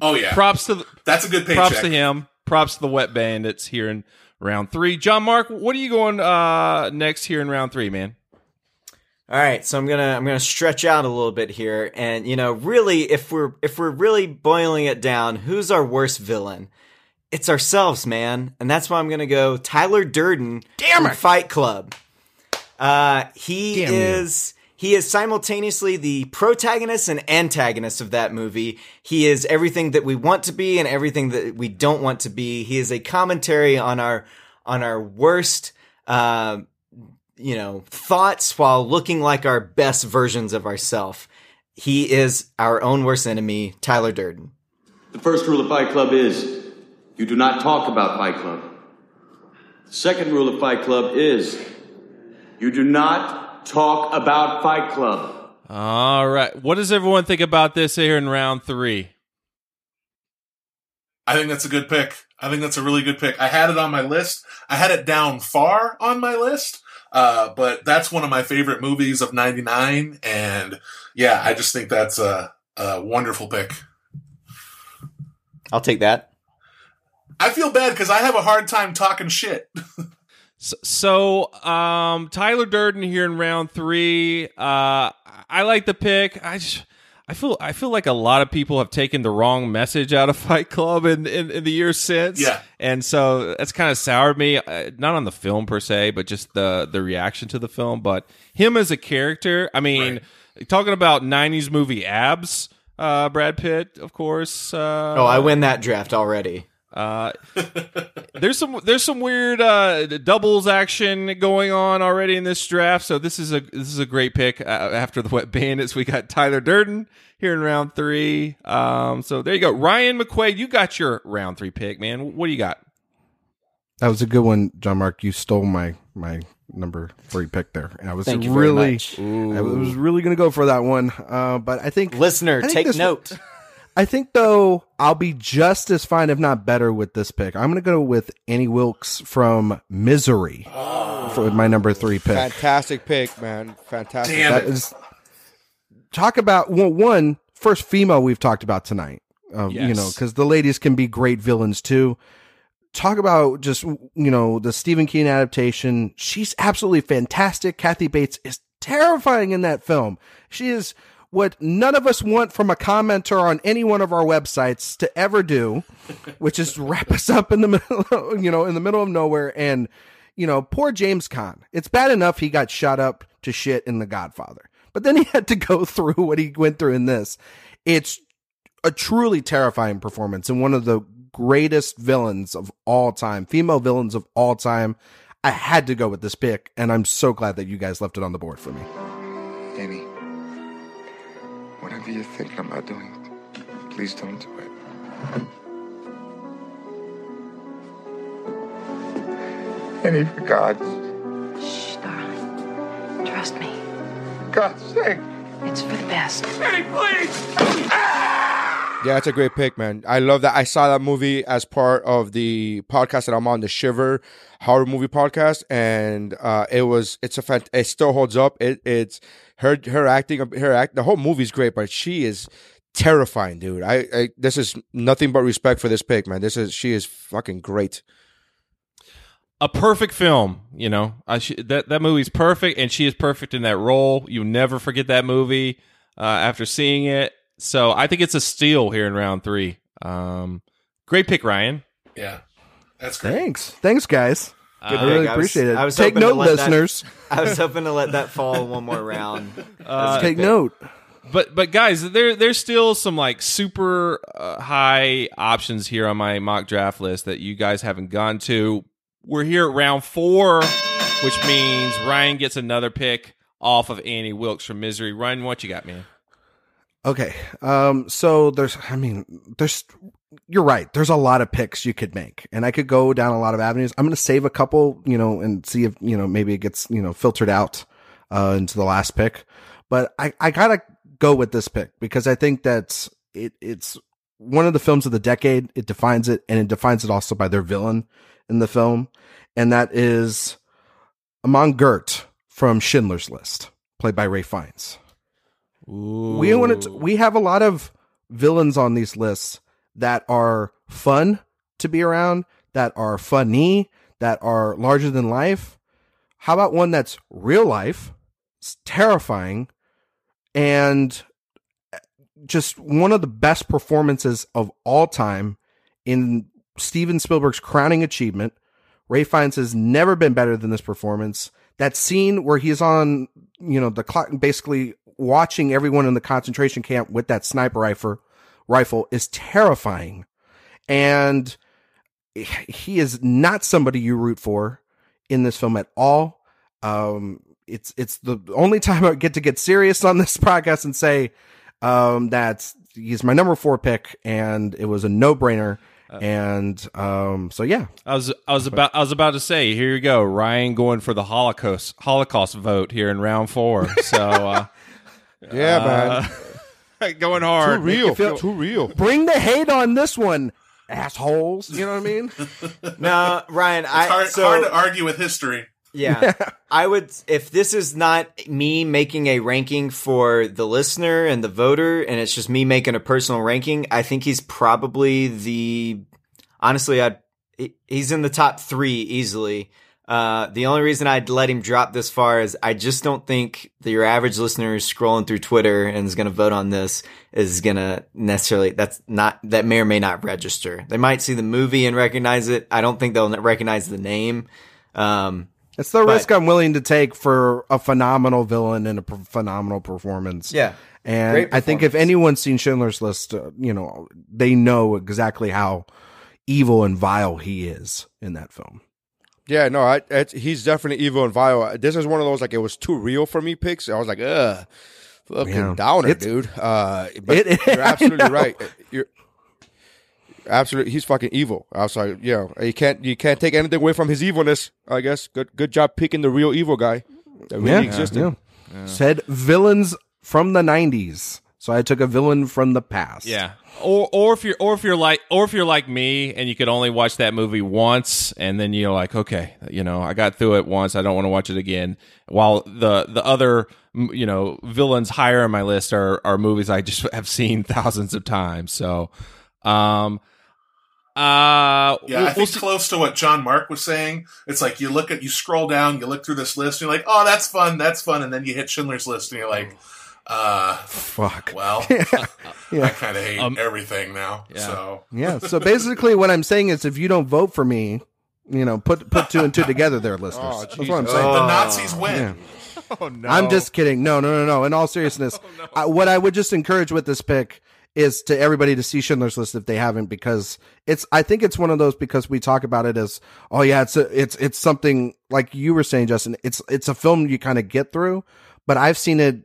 Speaker 3: Oh yeah,
Speaker 1: props to the,
Speaker 3: that's a good paycheck.
Speaker 1: props to him. Props to the Wet Bandits here in round three. John Mark, what are you going uh, next here in round three, man?
Speaker 4: All right, so I'm gonna I'm gonna stretch out a little bit here, and you know, really, if we're if we're really boiling it down, who's our worst villain? It's ourselves, man, and that's why I'm gonna go Tyler Durden. Damn it, Fight Club. Uh, he
Speaker 5: Damn you.
Speaker 4: is he is simultaneously the protagonist and antagonist of that movie. He is everything that we want to be and everything that we don't want to be. He is a commentary on our on our worst. Uh, you know, thoughts while looking like our best versions of ourselves. He is our own worst enemy, Tyler Durden.
Speaker 15: The first rule of Fight Club is you do not talk about Fight Club. The second rule of Fight Club is you do not talk about Fight Club.
Speaker 1: All right. What does everyone think about this here in round three?
Speaker 3: I think that's a good pick. I think that's a really good pick. I had it on my list. I had it down far on my list. Uh, but that's one of my favorite movies of 99. And yeah, I just think that's a, a wonderful pick.
Speaker 4: I'll take that.
Speaker 3: I feel bad because I have a hard time talking shit.
Speaker 1: So, so um, Tyler Durden here in round three. Uh, I like the pick. I just. I feel I feel like a lot of people have taken the wrong message out of Fight Club in, in, in the years since.
Speaker 3: Yeah.
Speaker 1: and so that's kind of soured me. Uh, not on the film per se, but just the the reaction to the film. But him as a character, I mean, talking about '90s movie abs. Uh, Brad Pitt, of course. Uh,
Speaker 4: Oh, I win that draft already.
Speaker 1: Uh, there's some there's some weird uh, doubles action going on already in this draft, so this is a this is a great pick. Uh, after the Wet Bandits, we got Tyler Durden here in round three. Um, so there you go, Ryan McQuaid, you got your round three pick, man. What do you got?
Speaker 5: That was a good one, John Mark. You stole my my number three pick there, and I was
Speaker 4: Thank you very
Speaker 5: really,
Speaker 4: much.
Speaker 5: I was really going to go for that one. Uh, but I think
Speaker 4: Listener,
Speaker 5: I think
Speaker 4: take
Speaker 5: this-
Speaker 4: note.
Speaker 5: I think though I'll be just as fine, if not better, with this pick. I'm going to go with Annie Wilkes from Misery for my number three pick.
Speaker 2: Fantastic pick, man. Fantastic.
Speaker 3: Damn
Speaker 5: That
Speaker 3: it.
Speaker 5: is talk about well, one first female we've talked about tonight. Uh, You know, because the ladies can be great villains too. Talk about just you know the Stephen King adaptation. She's absolutely fantastic. Kathy Bates is terrifying in that film. She is what none of us want from a commenter on any one of our websites to ever do, which is wrap us up in the middle, you know, in the middle of nowhere. And you know, poor James Caan. It's bad enough he got shot up to shit in The Godfather, but then he had to go through what he went through in this. It's a truly terrifying performance and one of the greatest villains of all time, female villains of all time. I had to go with this pick, and I'm so glad that you guys left it on the board for me.
Speaker 16: Danny, whatever you're thinking about doing, please don't do it. Danny, for God's,
Speaker 9: Shh, darling. Trust me.
Speaker 16: God's sake.
Speaker 9: It's for the best.
Speaker 14: Danny, please! Ah!
Speaker 2: Yeah, that's a great pick, man. I love that. I saw that movie as part of the podcast that I'm on, the Shiver Horror Movie Podcast, and uh, it was it's a fant- it still holds up. It it's her her acting her act the whole movie's great, but she is terrifying, dude. I, I this is nothing but respect for this pick, man. This is she is fucking great.
Speaker 1: a perfect film. You know, I that that movie's perfect, and she is perfect in that role. You never forget that movie uh, after seeing it. So I think it's a steal here in round three. Um, great pick, Ryan.
Speaker 3: Yeah, that's great.
Speaker 5: Thanks, thanks, guys.
Speaker 4: Good
Speaker 5: I really
Speaker 4: pick. I was-
Speaker 5: appreciate it.
Speaker 4: I was
Speaker 5: Take
Speaker 4: hoping to
Speaker 5: note,
Speaker 4: let that-
Speaker 5: listeners.
Speaker 4: I was hoping to let that fall one more round.
Speaker 1: Uh,
Speaker 5: Take note.
Speaker 1: But but guys, there there's still some like super uh, high options here on my mock draft list that you guys haven't gone to. We're here at round four. which means Ryan gets another pick off of Annie Wilkes from Misery. Ryan, what you got, man?
Speaker 5: Okay. Um, so there's, I mean, there's, you're right. There's a lot of picks you could make and I could go down a lot of avenues. I'm going to save a couple, you know, and see if, you know, maybe it gets, you know, filtered out, uh, into the last pick. But I, I gotta go with this pick because I think that it, it's one of the films of the decade. It defines it and it defines it also by their villain in the film. And that is Amon Goeth from Schindler's List, played by Ralph Fiennes. We want to, we have a lot of villains on these lists that are fun to be around, that are funny, that are larger than life. How about one that's real life, it's terrifying, and eh, just one of the best performances of all time in Steven Spielberg's crowning achievement. Ralph Fiennes has never been better than this performance. That scene where he's on, you know, the clock, basically watching everyone in the concentration camp with that sniper rifle, rifle is terrifying. And he is not somebody you root for in this film at all. Um, it's, it's the only time I get to get serious on this podcast and say, um, that he's my number four pick and it was a no brainer. And um, so yeah,
Speaker 1: I was I was about I was about to say here you go Ryan going for the Holocaust Holocaust vote here in round four. So uh,
Speaker 2: Yeah,
Speaker 1: man, going hard,
Speaker 2: Too real.
Speaker 5: feel-
Speaker 2: Too real.
Speaker 5: bring the hate on this one, assholes. You know what I mean?
Speaker 4: No, Ryan,
Speaker 3: It's
Speaker 4: I
Speaker 3: hard,
Speaker 4: so
Speaker 3: hard to argue with history.
Speaker 4: Yeah, I would if this is not me making a ranking for the listener and the voter, and it's just me making a personal ranking. I think he's probably the honestly, I he's in the top three easily. Uh, the only reason I'd let him drop this far is I just don't think that your average listener who's scrolling through Twitter and is going to vote on this is going to necessarily, that's not, that may or may not register. They might see the movie and recognize it. I don't think they'll recognize the name. Um,
Speaker 5: It's the
Speaker 4: But-
Speaker 5: risk I'm willing to take for a phenomenal villain and a p- phenomenal performance.
Speaker 4: Yeah.
Speaker 5: And
Speaker 4: Great
Speaker 5: I think if anyone's seen Schindler's List, uh, you know, they know exactly how evil and vile he is in that film.
Speaker 2: Yeah, no, I, it's, he's definitely evil and vile. This is one of those like it was too real for me picks. I was like, ugh, fucking
Speaker 5: Yeah.
Speaker 2: downer,
Speaker 5: It's-
Speaker 2: dude. Uh, but
Speaker 5: It-
Speaker 2: you're absolutely right. You're absolutely. He's fucking evil. I was like, you know, you can't you can't take anything away from his evilness. I guess good good job picking the real evil guy that really
Speaker 5: yeah,
Speaker 2: existed.
Speaker 5: yeah. Said villains from the 90s. So I took a villain from the past.
Speaker 1: Yeah. Or or if you're or if you're like or if you're like me and you could only watch that movie once and then you're like okay you know I got through it once I don't want to watch it again while the the other you know villains higher on my list are are movies I just have seen thousands of times so um uh
Speaker 3: Yeah,
Speaker 1: we'll-
Speaker 3: I think
Speaker 1: we'll see-
Speaker 3: close to what John Mark was saying. It's like you look at, you scroll down, you look through this list, and you're like, oh, that's fun, that's fun, and then you hit Schindler's List, and you're like, uh,
Speaker 5: fuck.
Speaker 3: Well,
Speaker 5: Yeah.
Speaker 3: I kind of hate
Speaker 1: Um,
Speaker 3: everything now. So
Speaker 5: Yeah. So basically, what I'm saying is, if you don't vote for me, you know, put put two and two together, there, listeners.
Speaker 3: Oh,
Speaker 5: That's what I'm
Speaker 3: Jesus.
Speaker 5: saying.
Speaker 3: The Nazis win.
Speaker 5: Yeah.
Speaker 1: Oh no!
Speaker 5: I'm just kidding. No, no, no, no. In all seriousness, I, what I would just encourage with this pick is to everybody to see Schindler's List if they haven't, because it's. I think it's one of those because we talk about it as, oh yeah, it's a, it's it's something like you were saying, Justin. It's it's a film you kind of get through, but I've seen it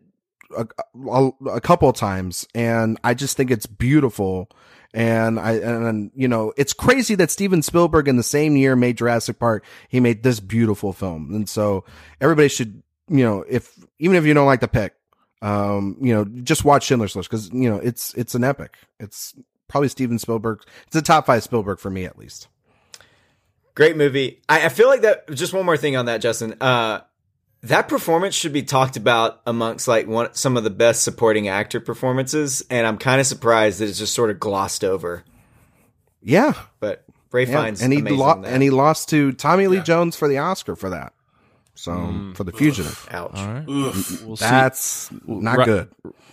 Speaker 5: a, a, a couple times, and I just think it's beautiful. And I, and you know, it's crazy that Steven Spielberg in the same year made Jurassic Park. He made this beautiful film. And so everybody should, you know, if, even if you don't like the pick, um, you know, just watch Schindler's List because, you know, it's, it's an epic. It's probably Steven Spielberg. It's a top five Spielberg for me, at least.
Speaker 4: Great movie. I, I feel like that. Just one more thing on that, Justin. Uh, that performance should be talked about amongst like one some of the best supporting actor performances, and I'm kind of surprised that it's just sort of glossed over.
Speaker 5: Yeah.
Speaker 4: But Ray
Speaker 5: Yeah,
Speaker 4: Fiennes
Speaker 5: and he lo- and he lost to Tommy Lee Jones for the Oscar for that. So for the fugitive.
Speaker 4: Ouch.
Speaker 1: All right.
Speaker 3: Oof.
Speaker 1: We'll see.
Speaker 5: That's not
Speaker 1: Ri-
Speaker 5: good.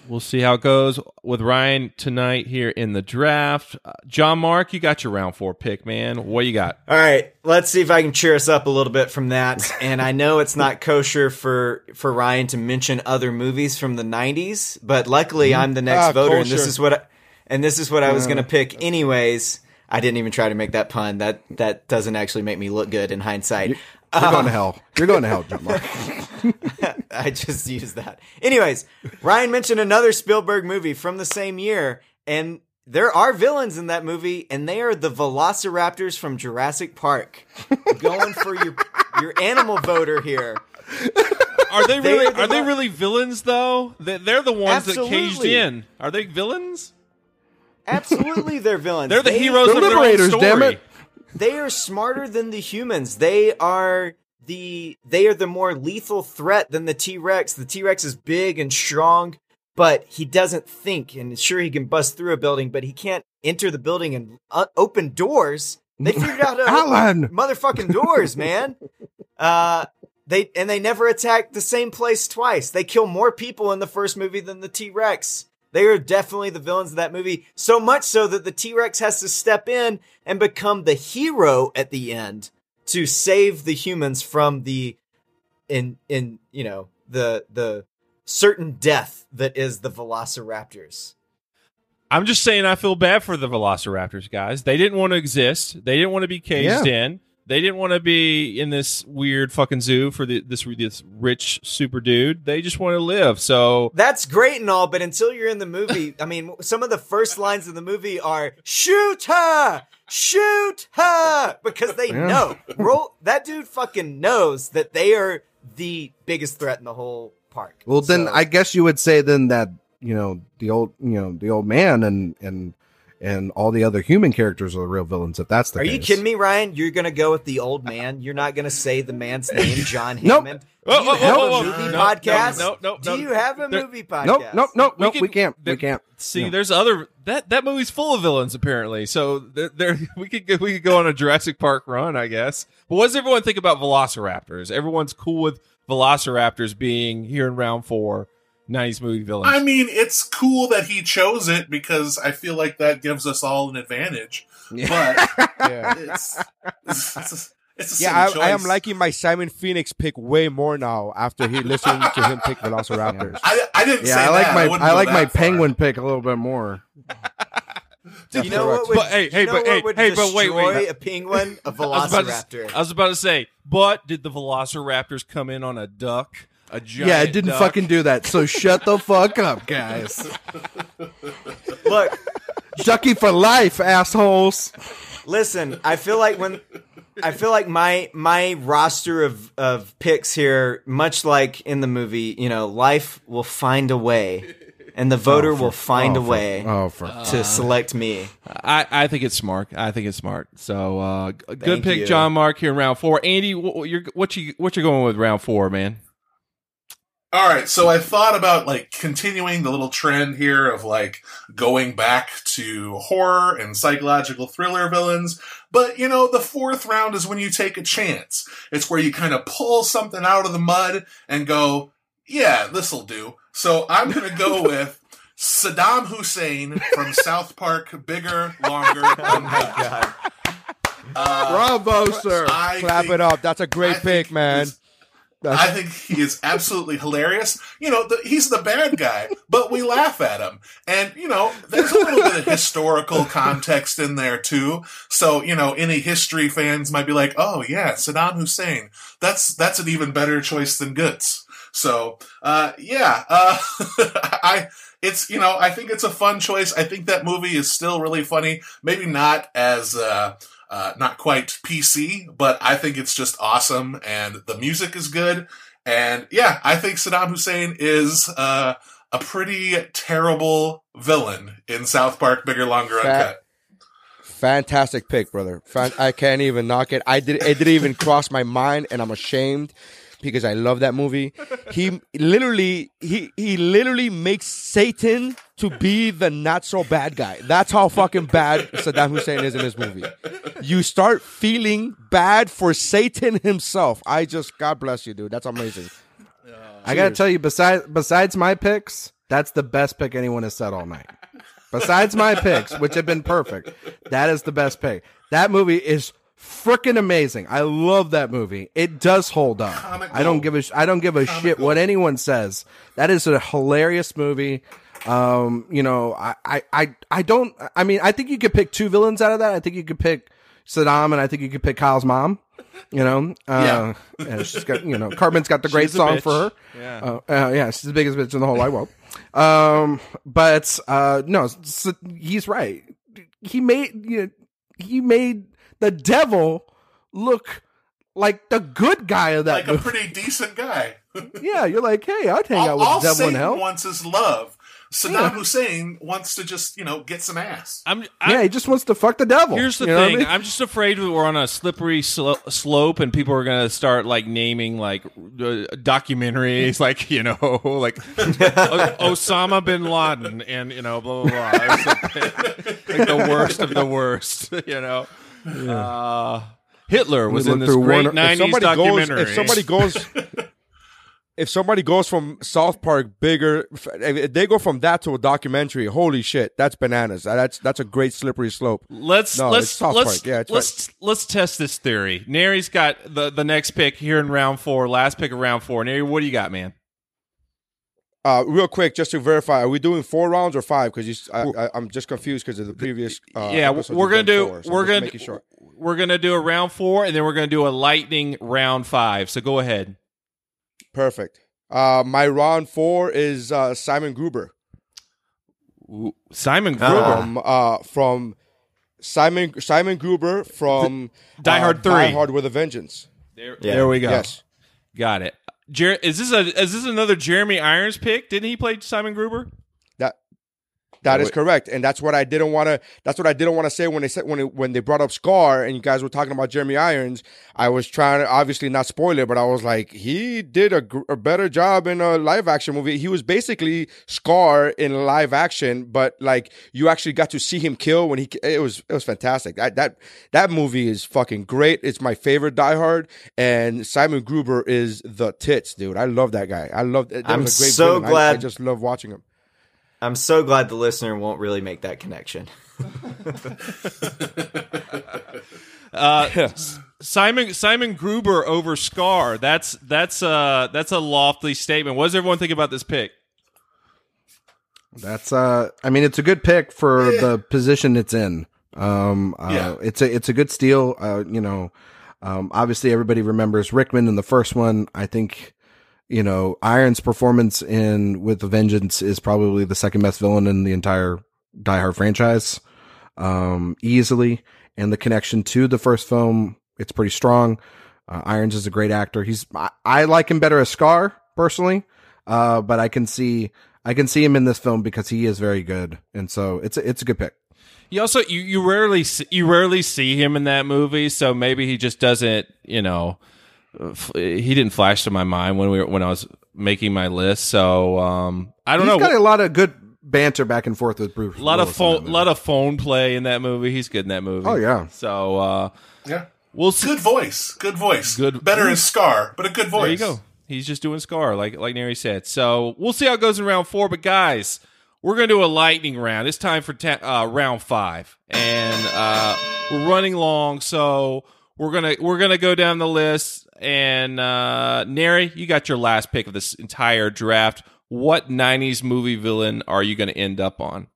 Speaker 1: We'll see how it goes with Ryan tonight here in the draft. Uh, John Mark, you got your round four pick, man. What you got?
Speaker 4: All right, let's see if I can cheer us up a little bit from that. And I know it's not kosher for for Ryan to mention other movies from the '90s, but luckily I'm the next
Speaker 2: Ah,
Speaker 4: voter, and this is what I, and this is what I was going to pick anyways. I didn't even try to make that pun. That that doesn't actually make me look good in hindsight.
Speaker 5: You're going to um, hell. You're going to hell, John Mark.
Speaker 4: I just used that. Anyways, Ryan mentioned another Spielberg movie from the same year, and there are villains in that movie, and they are the Velociraptors from Jurassic Park. Going for your your animal voter here.
Speaker 1: Are they
Speaker 4: They
Speaker 1: really?
Speaker 4: are the
Speaker 1: Are they really villains though? They- They're the ones that caged in. Are they villains?
Speaker 4: Absolutely, they're villains.
Speaker 1: They're the
Speaker 4: They-
Speaker 1: heroes of their own story.
Speaker 5: damn it.
Speaker 4: They are smarter than the humans. They are the they are the more lethal threat than the T-Rex. The T-Rex is big and strong, but he doesn't think and sure he can bust through a building, but he can't enter the building and uh, open doors. They figured out
Speaker 5: Alan!
Speaker 4: motherfucking doors, man. Uh they and they never attack the same place twice. They kill more people in the first movie than the T-Rex. They are definitely the villains of that movie. So much so that the T-Rex has to step in and become the hero at the end to save the humans from the in in you know the the certain death that is the velociraptors.
Speaker 1: I'm just saying, I feel bad for the Velociraptors guys. They didn't want to exist. They didn't want to be caged
Speaker 5: Yeah.
Speaker 1: in. They didn't want to be in this weird fucking zoo for the, this this rich super dude. They just want to live. So
Speaker 4: That's great and all, but until you're in the movie, I mean, some of the first lines of the movie are "Shoot her, shoot her," because they
Speaker 5: Yeah.
Speaker 4: know. Roll that dude fucking knows that they are the biggest threat in the whole park.
Speaker 5: Well, then I guess you would say then that you know the old you know the old man and and and all the other human characters are the real villains. If that's the case.
Speaker 4: Are
Speaker 5: case.
Speaker 4: you kidding me, Ryan? You're gonna go with the old man. You're not gonna say the man's name, John
Speaker 5: Nope.
Speaker 4: Hammond. Do
Speaker 1: Whoa,
Speaker 4: you
Speaker 1: whoa,
Speaker 4: have
Speaker 1: whoa,
Speaker 4: a movie
Speaker 1: no, no,
Speaker 4: podcast?
Speaker 1: no, no,
Speaker 4: Do you have a
Speaker 1: There-
Speaker 4: movie podcast?
Speaker 5: Nope, nope, nope,
Speaker 1: We
Speaker 5: nope. We,
Speaker 1: can-
Speaker 5: can't.
Speaker 1: there-
Speaker 5: we can't.
Speaker 1: see,
Speaker 5: No.
Speaker 1: there's other that that movie's full of villains apparently. So there, there we could go, we could go on a Jurassic Park run, I guess. But what does everyone think about Velociraptors? Everyone's cool with Velociraptors being here in round four, 90s movie villains.
Speaker 3: I mean, it's cool that he chose it because I feel like that gives us all an advantage. But
Speaker 2: Yeah,
Speaker 3: it's it's, it's, it's a
Speaker 2: yeah I, I am liking my Simon Phoenix pick way more now after he listened to him pick Velociraptors.
Speaker 3: I, I didn't say
Speaker 5: Yeah, I like
Speaker 3: that.
Speaker 5: my
Speaker 3: wouldn't
Speaker 5: I like my
Speaker 3: far.
Speaker 5: penguin pick a little bit more.
Speaker 4: you know what would,
Speaker 1: But, hey, hey, but, hey, hey, but wait, wait.
Speaker 4: destroy a penguin? A
Speaker 1: I was, to,
Speaker 4: velociraptor.
Speaker 1: I was about to say, but did the Velociraptors come in on a duck? A giant
Speaker 5: yeah, it didn't
Speaker 1: duck?
Speaker 5: fucking do that. So shut the fuck up, guys.
Speaker 4: Look,
Speaker 5: Ducky for life, assholes.
Speaker 4: listen. I feel like when I feel like my my roster of of picks here, much like in the movie, you know, life will find a way, and the voter will find
Speaker 5: oh,
Speaker 4: a
Speaker 5: for-
Speaker 4: way
Speaker 5: oh, for-
Speaker 4: to select me.
Speaker 1: I, I think it's smart. I think it's smart. So uh, good
Speaker 4: Thank
Speaker 1: pick,
Speaker 4: you.
Speaker 1: John Mark here in round four. Andy, what, what you're what you what you going with round four, man?
Speaker 3: All right, so I thought about like continuing the little trend here of like going back to horror and psychological thriller villains. But you know, the fourth round is when you take a chance. It's where you kind of pull something out of the mud and go, yeah, this'll do. So I'm going to go with Saddam Hussein from South Park, bigger, longer, uncut. Uh,
Speaker 5: Bravo, sir.
Speaker 3: I
Speaker 2: Clap
Speaker 3: think-
Speaker 2: it up. That's a great
Speaker 3: I
Speaker 2: pick,
Speaker 3: think
Speaker 2: man.
Speaker 3: He's- I think he is absolutely hilarious. You know, the, he's the bad guy, but we laugh at him. And, you know, there's a little bit of historical context in there too. So, you know, any history fans might be like, oh yeah, Saddam Hussein. That's, that's an even better choice than Goods. So, uh, yeah, uh, I, it's, you know, I think it's a fun choice. I think that movie is still really funny. Maybe not as, uh, uh, not quite PC, but I think it's just awesome and the music is good. And yeah, I think Saddam Hussein is, uh, a pretty terrible villain in South Park, Bigger, Longer,
Speaker 2: Fat-
Speaker 3: Uncut.
Speaker 2: Fantastic pick, brother. Fan- I can't even knock it. I did. It didn't even cross my mind, and I'm ashamed because I love that movie. He literally, he he literally makes Satan to be the not so bad guy. That's how fucking bad Saddam Hussein is in this movie. You start feeling bad for Satan himself. I just, God bless you, dude. That's amazing.
Speaker 5: I gotta tell you, besides besides my picks, that's the best pick anyone has said all night. Besides my picks, which have been perfect, that is the best pick. That movie is freaking amazing. I love that movie. It does hold up.
Speaker 3: Comic
Speaker 5: I don't give a sh- I don't give a shit what anyone says. That is a hilarious movie. Um, you know, I, I, I, I don't. I mean, I think you could pick two villains out of that. I think you could pick Saddam, and I think you could pick Kyle's mom. You know, uh, and she's got you know Cartman's got the great song
Speaker 1: bitch.
Speaker 5: for her.
Speaker 1: Yeah.
Speaker 5: uh, uh, yeah, she's the biggest bitch in the whole wide world. Um, but uh, no, s he's right. He made you know, he made the devil look like the good guy of that
Speaker 3: like a pretty decent guy.
Speaker 5: yeah, you're like, hey, I'd hang out with
Speaker 3: all
Speaker 5: the devil in hell.
Speaker 3: wants is love. Saddam
Speaker 5: Yeah.
Speaker 3: Hussein wants to just you know get some ass.
Speaker 1: I'm,
Speaker 5: yeah, he just wants to fuck the devil.
Speaker 1: Here's the
Speaker 5: You know what I
Speaker 1: thing.
Speaker 5: mean?
Speaker 1: I'm just afraid that we're on a slippery slo- slope, and people are going to start like naming like uh, documentaries, like you know, like O- Osama bin Laden, and you know, blah blah blah. Or like the worst of the worst, you know. Uh, Hitler was in
Speaker 2: look
Speaker 1: this
Speaker 2: through
Speaker 1: great
Speaker 2: Warner- if
Speaker 1: '90s
Speaker 2: somebody goes-
Speaker 1: documentary.
Speaker 2: if somebody goes, if somebody goes from South Park bigger, if they go from that to a documentary, holy shit, that's bananas. That's that's a great slippery slope.
Speaker 1: Let's
Speaker 2: no,
Speaker 1: let's
Speaker 2: South
Speaker 1: let's
Speaker 2: Park. Yeah, it's
Speaker 1: let's let's test this theory. Nary's got the the next pick here in round four, last pick of round four. Nary, what do you got, man?
Speaker 2: Uh, real quick, just to verify, are we doing four rounds or five? Because I, I, I'm just confused because of the previous. Uh,
Speaker 1: yeah, we're gonna do
Speaker 2: four, so
Speaker 1: we're
Speaker 2: just
Speaker 1: gonna
Speaker 2: making sure.
Speaker 1: we're gonna do a round four, and then we're gonna do a lightning round five. So go ahead.
Speaker 2: Perfect. Uh, my round four is uh, Simon Gruber.
Speaker 1: Simon Gruber
Speaker 2: from uh, from Simon Simon Gruber from
Speaker 1: Die Hard
Speaker 2: uh,
Speaker 1: 3.
Speaker 2: Die Hard with a Vengeance.
Speaker 1: There, there we go.
Speaker 2: Yes.
Speaker 1: got it. Jer- is this a is this another Jeremy Irons pick? Didn't he play Simon Gruber?
Speaker 2: That is correct, and that's what I didn't want to. That's what I didn't want to say when they said when it, when they brought up Scar and you guys were talking about Jeremy Irons. I was trying to obviously not spoil it, but I was like, he did a, gr- a better job in a live action movie. He was basically Scar in live action, but like you actually got to see him kill when he. It was it was fantastic. That that that movie is fucking great. It's my favorite Die Hard, and Simon Gruber is the tits, dude. I love that guy. I love. That
Speaker 4: I'm
Speaker 2: was a great
Speaker 4: so
Speaker 2: villain. I- I, just love watching him.
Speaker 4: I'm so glad the listener won't really make that connection.
Speaker 1: Uh, S- Simon Simon Gruber over Scar. That's that's uh that's a lofty statement. What does everyone think about this pick?
Speaker 5: That's uh I mean it's a good pick for the position it's in. Um uh,
Speaker 1: Yeah.
Speaker 5: it's a it's a good steal. Uh you know, um obviously everybody remembers Rickman in the first one. I think you know, Iron's performance in With a Vengeance is probably the second best villain in the entire Die Hard franchise. Um easily and the connection to the first film, it's pretty strong. Uh, Irons is a great actor. He's I, I like him better as Scar personally. Uh but I can see I can see him in this film because he is very good, and so it's a, it's a good pick.
Speaker 1: You also you, you rarely see, you rarely see him in that movie, so maybe he just doesn't. You know, he didn't flash to my mind when we were, when I was making my list. So um, I don't
Speaker 5: He's
Speaker 1: know.
Speaker 5: got a lot of good banter back and forth with Bruce.
Speaker 1: a lot of
Speaker 5: Willis in that
Speaker 1: phone, lot of phone play in that movie. He's good in that movie.
Speaker 5: Oh, yeah.
Speaker 1: So uh,
Speaker 3: Yeah.
Speaker 1: we'll see.
Speaker 3: Good voice. Good voice.
Speaker 1: Good.
Speaker 3: Better as Scar, but a good voice.
Speaker 1: There you go. He's just doing Scar, like like Neri said. So we'll see how it goes in round four. But guys, we're gonna do a lightning round. It's time for ta- uh, round five, and uh, we're running long, so we're gonna we're gonna go down the list. And uh, Neri, you got your last pick of this entire draft. What '90s movie villain are you gonna end up on?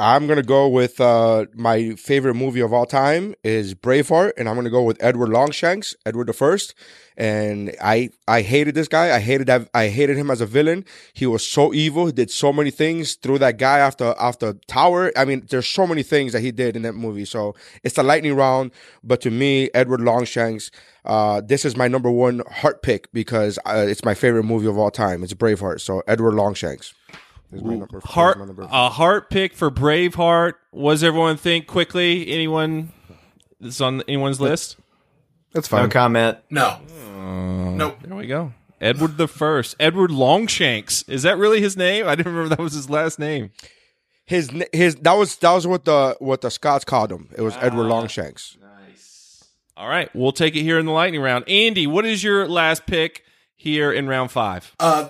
Speaker 2: I'm gonna go with uh, my favorite movie of all time is Braveheart, and I'm gonna go with Edward Longshanks, Edward the First. And I I hated this guy. I hated that. I hated him as a villain. He was so evil. He did so many things. Threw that guy off the tower. I mean, there's so many things that he did in that movie. So it's the lightning round. But to me, Edward Longshanks. Uh, this is my number one heart pick because uh, it's my favorite movie of all time. It's Braveheart. So Edward Longshanks. Is my number, is
Speaker 1: Heart
Speaker 2: my number
Speaker 1: a heart pick for Braveheart. What does everyone think? Quickly, anyone that's on anyone's list?
Speaker 5: That's
Speaker 4: No
Speaker 5: fine.
Speaker 4: comment.
Speaker 3: No.
Speaker 1: Uh,
Speaker 3: Nope.
Speaker 1: There we go. Edward the First. Edward Longshanks. Is that really his name? I didn't remember that was his last name.
Speaker 2: his his that was that was what the what the Scots called him. It was Edward Longshanks. Nice.
Speaker 1: All right, we'll take it here in the lightning round. Andy, what is your last pick here in round five?
Speaker 3: Uh,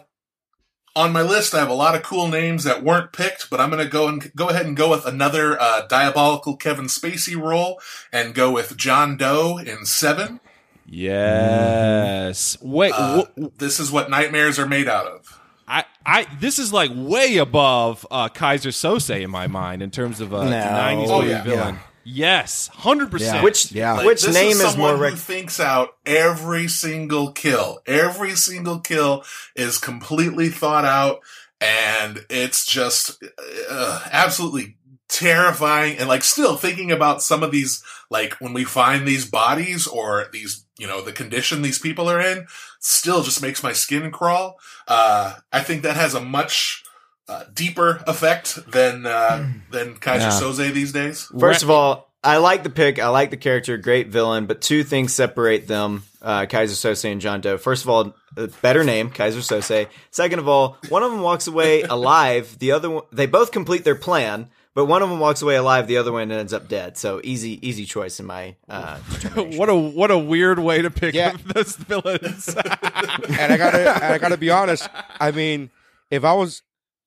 Speaker 3: on my list, I have a lot of cool names that weren't picked, but I'm going to go and go ahead and go with another uh, diabolical Kevin Spacey role and go with John Doe in Seven.
Speaker 1: Yes. Wait,
Speaker 3: Uh,
Speaker 1: wh-
Speaker 3: this is what nightmares are made out of.
Speaker 1: I, I, this is like way above uh, Keyser Söze in my mind in terms of a
Speaker 4: No.
Speaker 1: 90s
Speaker 3: Oh, yeah.
Speaker 1: villain. Yes, hundred percent.
Speaker 4: Which
Speaker 3: Like,
Speaker 4: which
Speaker 3: this
Speaker 4: name
Speaker 3: is
Speaker 4: is,
Speaker 3: someone
Speaker 4: more
Speaker 3: who thinks out every single kill. Every single kill is completely thought out, and it's just uh, absolutely terrifying. And like, still thinking about some of these, like when we find these bodies or these, you know, the condition these people are in, still just makes my skin crawl. Uh, I think that has a much uh, deeper effect than uh, than Keyser
Speaker 4: Yeah.
Speaker 3: Söze these days.
Speaker 4: First of all, I like the pick. I like the character. Great villain. But two things separate them: uh, Keyser Söze and John Doe. First of all, a better name, Keyser Söze. Second of all, one of them walks away alive. The other one, they both complete their plan, but one of them walks away alive. The other one ends up dead. So easy, easy choice in my. Uh,
Speaker 1: what a what a weird way to pick those villains.
Speaker 2: and I gotta, and I gotta be honest. I mean, if I was,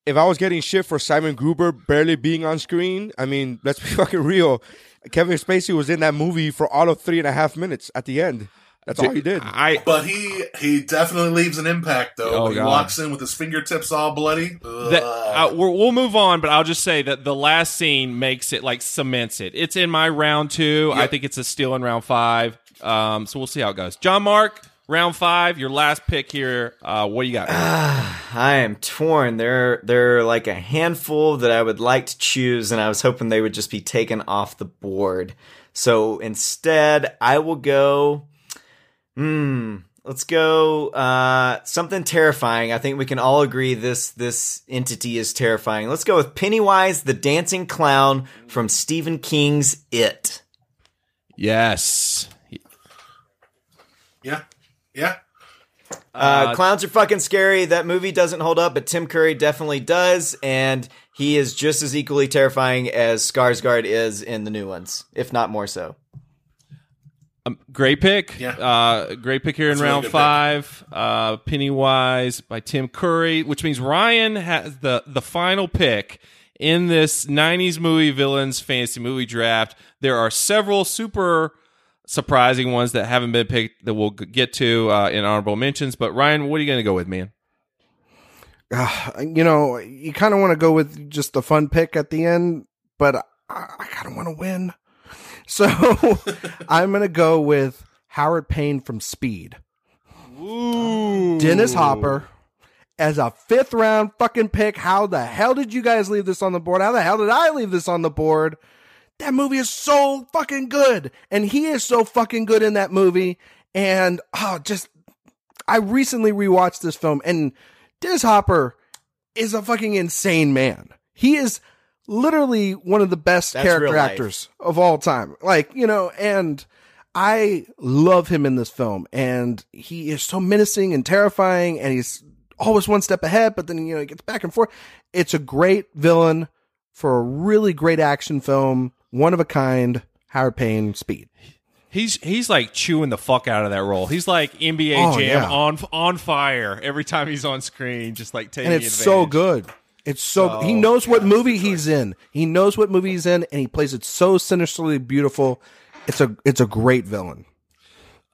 Speaker 2: if I was getting shit for Simon Gruber barely being on screen, I mean, let's be fucking real. Kevin Spacey was in that movie for all of three and a half minutes at the end. That's all he did.
Speaker 1: I
Speaker 3: But he he definitely leaves an impact though.
Speaker 1: Oh,
Speaker 3: he
Speaker 1: God.
Speaker 3: walks in with his fingertips all bloody.
Speaker 1: That uh, we're, we'll move on, but I'll just say that the last scene makes it like cements it. It's in my round two. I think it's a steal in round five. Um, so we'll see how it goes. John Mark, round five, your last pick here. Uh, what do you got?
Speaker 4: I am torn. There, there are like a handful that I would like to choose, and I was hoping they would just be taken off the board. So instead, I will go. Hmm. Let's go uh, something terrifying. I think we can all agree this this entity is terrifying. Let's go with Pennywise the dancing clown from Stephen King's It.
Speaker 1: yes.
Speaker 3: Yeah, yeah.
Speaker 4: Uh, clowns are fucking scary. That movie doesn't hold up, but Tim Curry definitely does, and he is just as equally terrifying as Skarsgård is in the new ones, if not more so.
Speaker 1: Um, great pick.
Speaker 3: Yeah.
Speaker 1: Uh, great pick here in
Speaker 3: That's a really
Speaker 1: round five. Uh, Pennywise by Tim Curry, which means Ryan has the, the final pick in this 90s movie villains fantasy movie draft. There are several super surprising ones that haven't been picked that we'll get to uh, in honorable mentions. But Ryan, what are you going to go with, man?
Speaker 5: Uh, you know, you kind of want to go with just the fun pick at the end, but I, I kind of want to win. So I'm going to go with Howard Payne from Speed.
Speaker 1: Ooh.
Speaker 5: Dennis Hopper as a fifth round fucking pick. How the hell did you guys leave this on the board? How the hell did I leave this on the board? That movie is so fucking good. And he is so fucking good in that movie. And oh, just, I recently rewatched this film and Dennis Hopper is a fucking insane man. He is literally one of the best
Speaker 4: That's
Speaker 5: character actors of all time. Like, you know, and I love him in this film and he is so menacing and terrifying and he's always one step ahead, but then, you know, he gets back and forth. It's a great villain for a really great action film, one of a kind, Howard Payne speed.
Speaker 1: He's he's like chewing the fuck out of that role. He's like NBA
Speaker 5: Oh,
Speaker 1: Jam
Speaker 5: yeah.
Speaker 1: on on fire every time he's on screen, just like taking
Speaker 5: and it's so good. It's so,
Speaker 1: So-
Speaker 5: he oh, knows what movie he's in. He knows what movie he's in, and he plays it so sinisterly beautiful. It's a it's a great villain.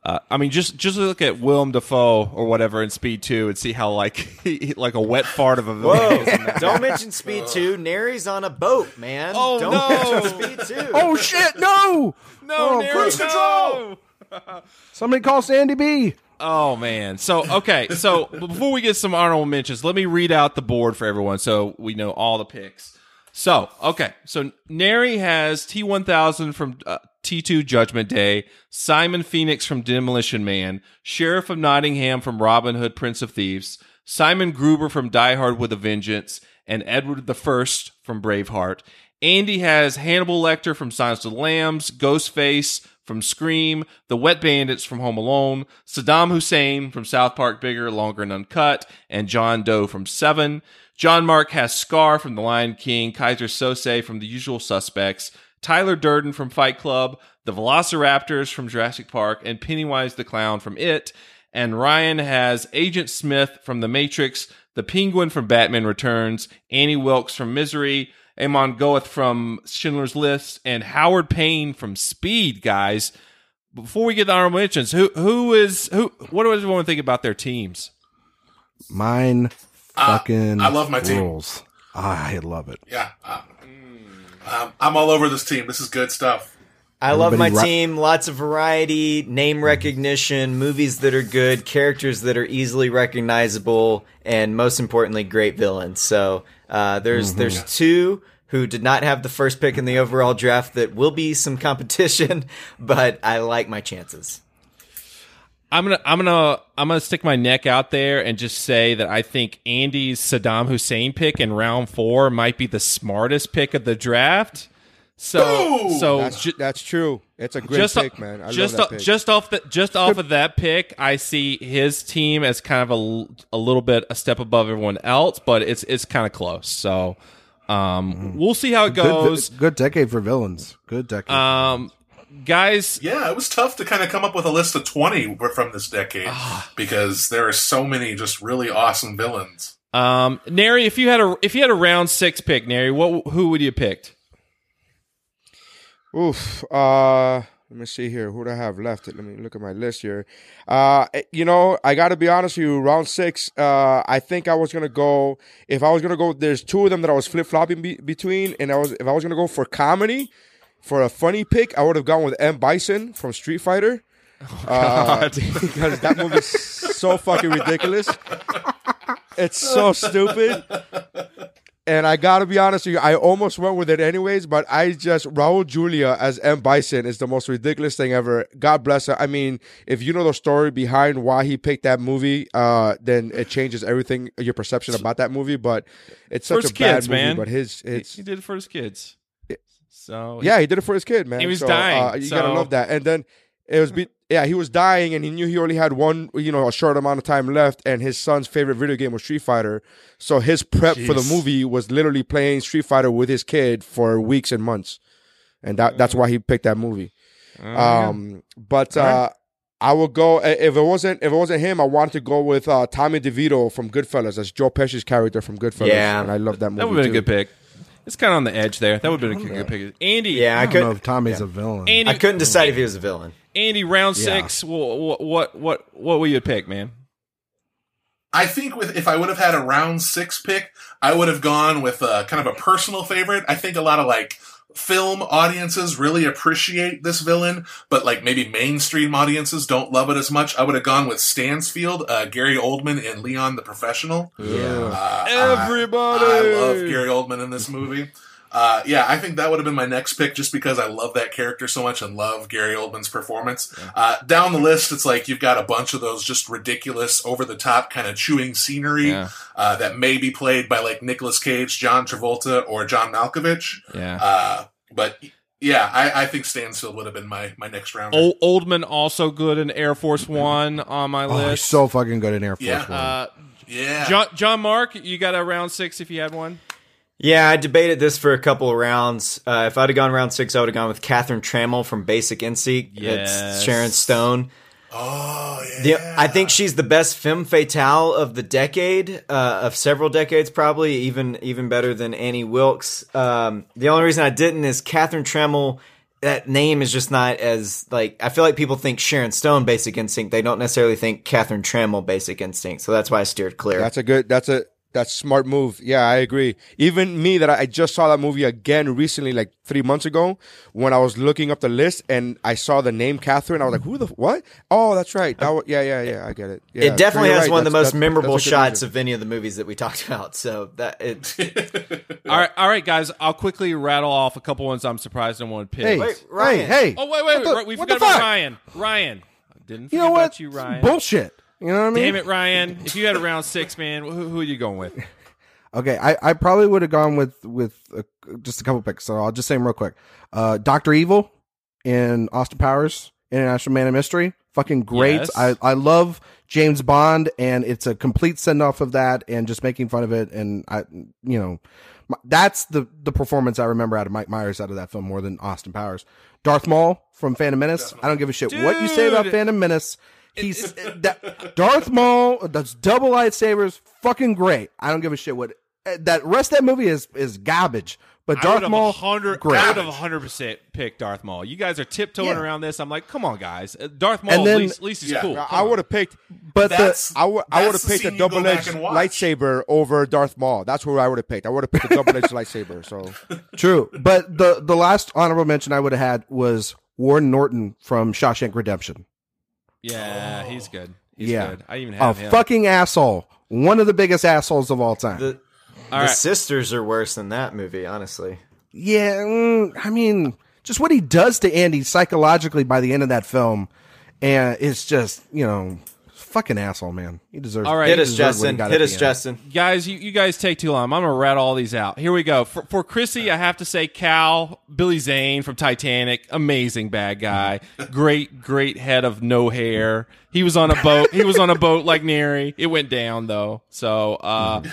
Speaker 1: Uh, I mean, just just look at Willem Dafoe or whatever in Speed Two and see how like he, like a wet fart of a villain.
Speaker 4: Whoa! Don't mention Speed Two. Nary's on a boat, man.
Speaker 1: Oh,
Speaker 4: Don't
Speaker 1: no.
Speaker 4: mention Speed Two.
Speaker 5: Oh shit! No,
Speaker 1: No,
Speaker 5: Oh,
Speaker 1: Nary,
Speaker 5: cruise
Speaker 1: no!
Speaker 5: Somebody call Sandy B.
Speaker 1: Oh man. So okay. So before we get some honorable mentions, let me read out the board for everyone so we know all the picks. So okay. So Neri has T one thousand from uh, T two Judgment Day, Simon Phoenix from Demolition Man, Sheriff of Nottingham from Robin Hood, Prince of Thieves, Simon Gruber from Die Hard with a Vengeance, and Edward First from Braveheart. Andy has Hannibal Lecter from Silence of the Lambs, Ghostface from Scream, The Wet Bandits from Home Alone, Saddam Hussein from South Park Bigger, Longer and Uncut, and John Doe from Seven. John Mark has Scar from The Lion King, Keyser Söze from The Usual Suspects, Tyler Durden from Fight Club, The Velociraptors from Jurassic Park, and Pennywise the Clown from It. And Ryan has Agent Smith from The Matrix, The Penguin from Batman Returns, Annie Wilkes from Misery, Amon Goeth from Schindler's List, and Howard Payne from Speed, guys. Before we get to honorable mentions, who who is who what does everyone think about their teams?
Speaker 5: Mine fucking
Speaker 3: I love my team.
Speaker 5: rules. I love it.
Speaker 3: Yeah. Uh, Um, I'm all over this team. This is good stuff.
Speaker 4: I love my
Speaker 5: Everybody ri-
Speaker 4: team. Lots of variety, name recognition, movies that are good, characters that are easily recognizable, and most importantly, great villains. So uh, there's there's two who did not have the first pick in the overall draft that will be some competition, but I like my chances.
Speaker 1: I'm gonna I'm gonna I'm gonna stick my neck out there and just say that I think Andy's Saddam Hussein pick in round four might be the smartest pick of the draft. So so
Speaker 2: That's,
Speaker 1: ju-
Speaker 2: that's true. It's a great
Speaker 1: just
Speaker 2: pick, man. I
Speaker 1: just
Speaker 2: love that pick.
Speaker 1: just off the just off of that pick, I see his team as kind of a, l- a little bit a step above everyone else, but it's it's kind of close. So um, we'll see how it
Speaker 5: Good,
Speaker 1: goes.
Speaker 5: good decade for villains. Good decade.
Speaker 1: Um, guys,
Speaker 3: Yeah, it was tough to kind of come up with a list of 20 from this decade because there are so many just really awesome villains.
Speaker 1: um, Nary, if you had a if you had a round six pick, Nary, what who would you have picked?
Speaker 2: Oof. Uh, let me see here. Who do I have left? Let me look at my list here. Uh, eh, you know, I got to be honest with you. Round six. Uh, I think I was gonna go. If I was gonna go, there's two of them that I was flip flopping be- between, and I was if I was gonna go for comedy, for a funny pick, I would have gone with M Bison from Street Fighter. uh, because that movie's so fucking ridiculous. It's so stupid. And I gotta be honest with you, I almost went with it anyways, but I just Raul Julia as M Bison is the most ridiculous thing ever. God bless her. I mean, if you know the story behind why he picked that movie, uh, then it changes everything your perception about that movie. But it's such
Speaker 1: First
Speaker 2: a bad movie.
Speaker 1: man.
Speaker 2: But his
Speaker 1: He, he did it for his kids. So
Speaker 2: yeah, he did it for his kid, man.
Speaker 1: He was
Speaker 2: So,
Speaker 1: dying,
Speaker 2: Uh, you gotta love that. And then it was be- yeah, he was dying, and he knew he only had one, you know, a short amount of time left. And his son's favorite video game was Street Fighter, so his prep for the movie was literally playing Street Fighter with his kid for weeks and months, and that that's why he picked that movie. Um, but uh, I would go if it wasn't if it wasn't him. I wanted to go with uh, Tommy DeVito from Goodfellas as Joe Pesci's character from Goodfellas.
Speaker 4: Yeah.
Speaker 2: and I love that movie.
Speaker 1: that would have been a good pick. It's kind of on the edge there. That would have been a good pick. Andy,
Speaker 4: Yeah, I,
Speaker 5: I don't
Speaker 4: couldn't.
Speaker 5: know if Tommy's a villain.
Speaker 1: Andy,
Speaker 4: I couldn't decide if he was a villain.
Speaker 1: Andy, round
Speaker 5: Yeah.
Speaker 1: six. What what what what would you pick, man?
Speaker 3: I think with if I would have had a round six pick, I would have gone with uh, kind of a personal favorite. I think a lot of like film audiences really appreciate this villain, but like maybe mainstream audiences don't love it as much. I would have gone with Stansfield, uh, Gary Oldman in Leon the Professional.
Speaker 4: Yeah.
Speaker 3: Uh,
Speaker 1: Everybody!
Speaker 3: I, I love Gary Oldman in this movie. Uh, yeah, I think that would have been my next pick just because I love that character so much and love Gary Oldman's performance. Uh, down the list, it's like you've got a bunch of those just ridiculous, over the top kind of chewing scenery
Speaker 1: Yeah.
Speaker 3: uh, that may be played by like Nicolas Cage, John Travolta, or John Malkovich.
Speaker 1: Yeah.
Speaker 3: Uh, but yeah, I, I think Stansfield would have been my, my next round.
Speaker 1: Old, Oldman also good in Air Force One on my
Speaker 5: Oh, he's
Speaker 1: list.
Speaker 5: so fucking good in Air Force
Speaker 3: Yeah.
Speaker 5: One.
Speaker 1: uh,
Speaker 3: yeah.
Speaker 1: John John Mark, you got a round six if you had one.
Speaker 4: Yeah, I debated this for a couple of rounds. Uh, if I'd have gone round six, I would have gone with Catherine Tramell from Basic Instinct.
Speaker 1: Yes.
Speaker 4: It's Sharon Stone.
Speaker 3: oh, yeah.
Speaker 4: The, I think she's the best femme fatale of the decade, uh, of several decades, probably even even better than Annie Wilkes. Um, the only reason I didn't is Catherine Tramell. That name is just not as like I feel like people think Sharon Stone Basic Instinct. They don't necessarily think Catherine Tramell Basic Instinct. So that's why I steered clear.
Speaker 2: That's a good. That's a that's smart move. Yeah, I agree. Even me, that I I just saw that movie again recently, like three months ago, when I was looking up the list and I saw the name Catherine. I was like, "Who the what? Oh, that's right. That was, yeah, yeah, yeah. I get it. Yeah,
Speaker 4: it definitely
Speaker 2: you're
Speaker 4: has
Speaker 2: right.
Speaker 4: one of the most
Speaker 2: that's-
Speaker 4: memorable
Speaker 2: that's a
Speaker 4: shots
Speaker 2: reason.
Speaker 4: of any of the movies that we talked about. So that it.
Speaker 1: All right, all right, guys. I'll quickly rattle off a couple ones I'm surprised no one picked.
Speaker 5: Hey,
Speaker 4: Wait,
Speaker 5: hey,
Speaker 4: Ryan.
Speaker 5: hey.
Speaker 1: Oh wait, wait,
Speaker 5: What the-
Speaker 1: we
Speaker 5: what
Speaker 1: forgot about
Speaker 5: fuck?
Speaker 1: Ryan. Ryan, didn't forget
Speaker 5: You know
Speaker 1: about
Speaker 5: what?
Speaker 1: you, Ryan.
Speaker 5: Bullshit. You know what I mean?
Speaker 1: Damn it, Ryan. If you had a round six, man, who, who are you going with?
Speaker 5: Okay, I, I probably would have gone with with uh just a couple picks. So I'll just say them real quick. Uh, Doctor Evil in Austin Powers, International Man of Mystery, fucking great.
Speaker 1: Yes.
Speaker 5: I I love James Bond, and it's a complete send off of that, and just making fun of it. And I, you know, my- that's the the performance I remember out of Mike Myers out of that film more than Austin Powers. Darth Maul from Phantom Menace. I don't give a shit what you say about Phantom Menace. He's that Darth Maul. That's double lightsabers. Fucking great. I don't give a shit what that rest of that movie is is garbage. But Darth
Speaker 1: would have
Speaker 5: Maul,
Speaker 1: 100,
Speaker 5: great.
Speaker 1: I would have 100 percent picked Darth Maul. You guys are tiptoeing
Speaker 5: Yeah.
Speaker 1: around this. I'm like, come on, guys. Uh, Darth Maul,
Speaker 5: then-
Speaker 1: at, least, at least he's
Speaker 3: Yeah,
Speaker 1: cool.
Speaker 2: I would have picked,
Speaker 5: But the-
Speaker 2: I would I would have
Speaker 3: that's the
Speaker 2: picked a
Speaker 3: scene you go
Speaker 2: double
Speaker 3: back
Speaker 2: edged lightsaber over Darth Maul. That's who I would have picked. I would have picked a double edged lightsaber. So
Speaker 5: True, but the the last honorable mention I would have had was Warden Norton from Shawshank Redemption.
Speaker 1: Yeah, he's good. He's
Speaker 5: yeah,
Speaker 1: good. I even
Speaker 5: a
Speaker 1: have him.
Speaker 5: fucking asshole. One of the biggest assholes of all time.
Speaker 4: The,
Speaker 1: All
Speaker 4: the
Speaker 1: right.
Speaker 4: sisters are worse than that movie, honestly.
Speaker 5: yeah, mm, I mean, just what he does to Andy psychologically by the end of that film, and it's just you know, fucking asshole, man. He deserves.
Speaker 1: All right.
Speaker 4: Hit us,
Speaker 5: deserves what he
Speaker 4: Justin. Hit us,
Speaker 5: the end.
Speaker 4: Justin.
Speaker 1: guys, you, you guys take too long. I'm gonna rat all these out. Here we go. For, for Chrissy, I have to say Cal, Billy Zane from Titanic, amazing bad guy, great, great head of no hair. He was on a boat. He was on a boat like Neri. It went down though. So, uh,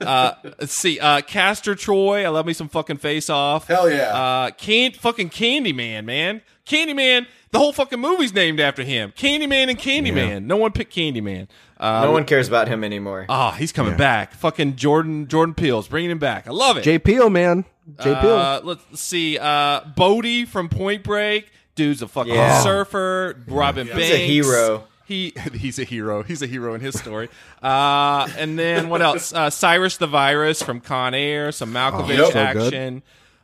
Speaker 1: uh, let's see. Uh, Castor Troy, I love me some fucking face off.
Speaker 3: Hell yeah.
Speaker 1: Uh, can't fucking Candyman, man. Candyman. The whole fucking movie's named after him. Candyman and Candyman. No one picked Candyman. Uh,
Speaker 4: No one cares about him anymore.
Speaker 1: Oh, he's coming back. Fucking Jordan Jordan Peele's bringing him back. I love it.
Speaker 5: J. Peel, man. J. Peel.
Speaker 1: Uh, let's see. Uh, Bodhi from Point Break. Dude's a fucking
Speaker 4: Yeah.
Speaker 1: surfer. Robin
Speaker 4: He's
Speaker 1: Banks.
Speaker 4: a hero.
Speaker 1: He he's a hero. He's a hero in his story. Uh, and then what else? Uh, Cyrus the Virus from Con Air. Some Malkovich
Speaker 5: Oh, so good.
Speaker 1: action.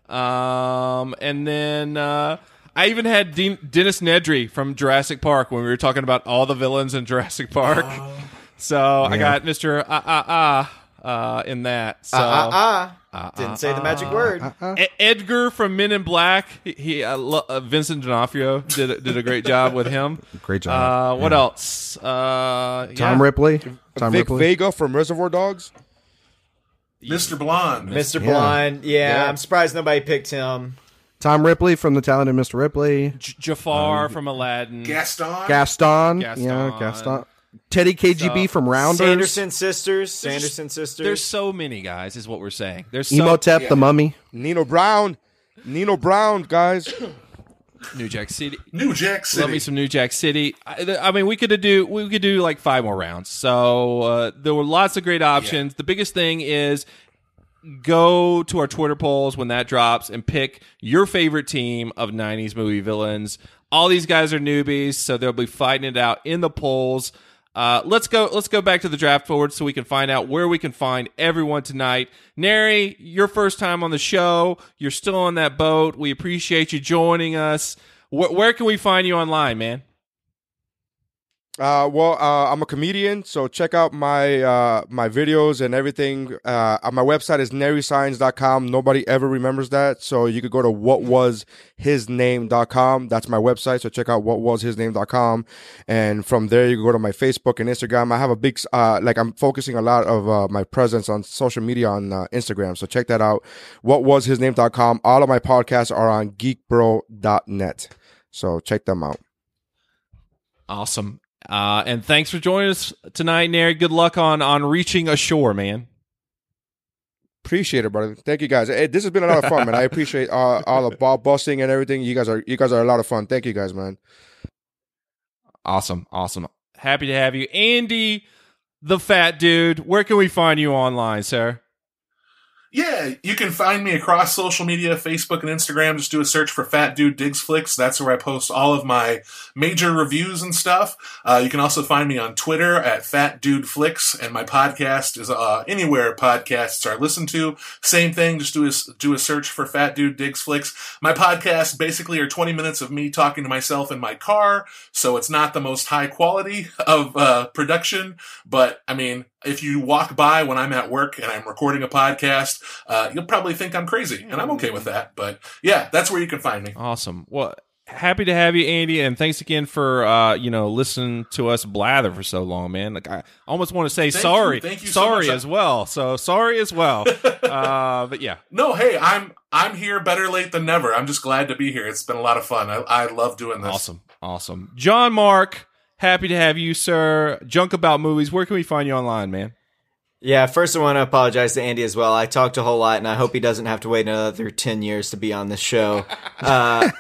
Speaker 1: Um, and then uh, I even had Dean, Dennis Nedry from Jurassic Park when we were talking about all the villains in Jurassic Park. So I got Mister Ah Ah Ah uh, in that. So
Speaker 4: Ah, ah, ah.
Speaker 1: Uh,
Speaker 4: Didn't
Speaker 1: uh,
Speaker 4: say the magic word.
Speaker 1: E- Edgar from Men in Black. He, he uh, lo- uh, Vincent D'Onofrio did a, did a great job with him.
Speaker 5: Great job.
Speaker 1: Uh, what
Speaker 5: Yeah.
Speaker 1: else? Uh,
Speaker 5: Tom
Speaker 1: yeah.
Speaker 5: Ripley. Tom
Speaker 2: Vic
Speaker 5: Ripley.
Speaker 2: Vega from Reservoir Dogs.
Speaker 3: Mr. Blonde.
Speaker 4: Mr.
Speaker 5: Yeah.
Speaker 4: Blonde. Yeah,
Speaker 2: Yeah.
Speaker 4: I'm surprised nobody picked him.
Speaker 5: Tom Ripley from the talented Mr. Ripley.
Speaker 1: J- Jafar from Aladdin.
Speaker 3: Gaston.
Speaker 5: Gaston.
Speaker 1: Gaston.
Speaker 5: Yeah, Gaston. Teddy KGB
Speaker 1: So-
Speaker 5: from Rounders.
Speaker 4: Sanderson sisters.
Speaker 1: There's just-
Speaker 4: Sanderson sisters.
Speaker 1: There's so many guys, is what we're saying. There's so
Speaker 5: Imhotep, the mummy.
Speaker 2: Nino Brown. Nino Brown, guys.
Speaker 1: New Jack City.
Speaker 3: New Jack City.
Speaker 1: Love me some New Jack City. I, I mean, we could do we could do like five more rounds. So uh, there were lots of great options. The biggest thing is go to our Twitter polls when that drops and pick your favorite team of '90s movie villains. All these guys are newbies, so they'll be fighting it out in the polls. Uh, let's go. Let's go back to the draft forward so we can find out where we can find everyone tonight. Neri, your first time on the show. You're still on that boat. We appreciate you joining us. Wh- where can we find you online, man?
Speaker 2: Uh, well, uh, I'm a comedian, so check out my uh, my videos and everything. Uh, my website is naryscience.com. Nobody ever remembers that, so you could go to whatwashisname.com. That's my website, so check out whatwashisname.com, and from there you can go to my Facebook and Instagram. I have a big, uh, like I'm focusing a lot of uh, my presence on social media on uh, Instagram, so check that out. Whatwashisname.com. All of my podcasts are on geekbro.net, so check them out.
Speaker 1: Awesome. Uh, and thanks for joining us tonight, Nary. Good luck on on reaching ashore, man.
Speaker 2: Appreciate it, brother. Thank you guys. Hey, this has been a lot of fun, man. I appreciate uh, all the ball busting and everything. You guys are you guys are a lot of fun. Thank you guys, man.
Speaker 1: Awesome, awesome. Happy to have you, Andy, the fat dude. Where can we find you online, sir?
Speaker 3: Yeah, you can find me across social media, Facebook and Instagram. Just do a search for Fat Dude Digs Flicks. That's where I post all of my major reviews and stuff. Uh, you can also find me on Twitter at Fat Dude Flicks, and my podcast is uh, anywhere podcasts are listened to. Same thing. Just do a do a search for Fat Dude Digs Flicks. My podcast basically are twenty minutes of me talking to myself in my car, so it's not the most high quality of uh, production. But I mean, if you walk by when I'm at work and I'm recording a podcast, uh, you'll probably think I'm crazy, and I'm okay with that. But yeah, that's where you can find me.
Speaker 1: Awesome. Well, happy to have you, Andy, and thanks again for uh, you know listening to us blather for so long, man. Like I almost want to say
Speaker 3: Thank
Speaker 1: sorry,
Speaker 3: you. Thank you so
Speaker 1: sorry
Speaker 3: much.
Speaker 1: as well. So sorry as well. uh, but yeah,
Speaker 3: No, hey, I'm I'm here. Better late than never. I'm just glad to be here. It's been a lot of fun. I, I love doing this.
Speaker 1: awesome, awesome. John Mark, happy to have you, sir. Junk about movies. Where can we find you online, man?
Speaker 4: Yeah, first I want to apologize to Andy as well. I talked a whole lot, and I hope he doesn't have to wait another 10 years to be on this show. Uh,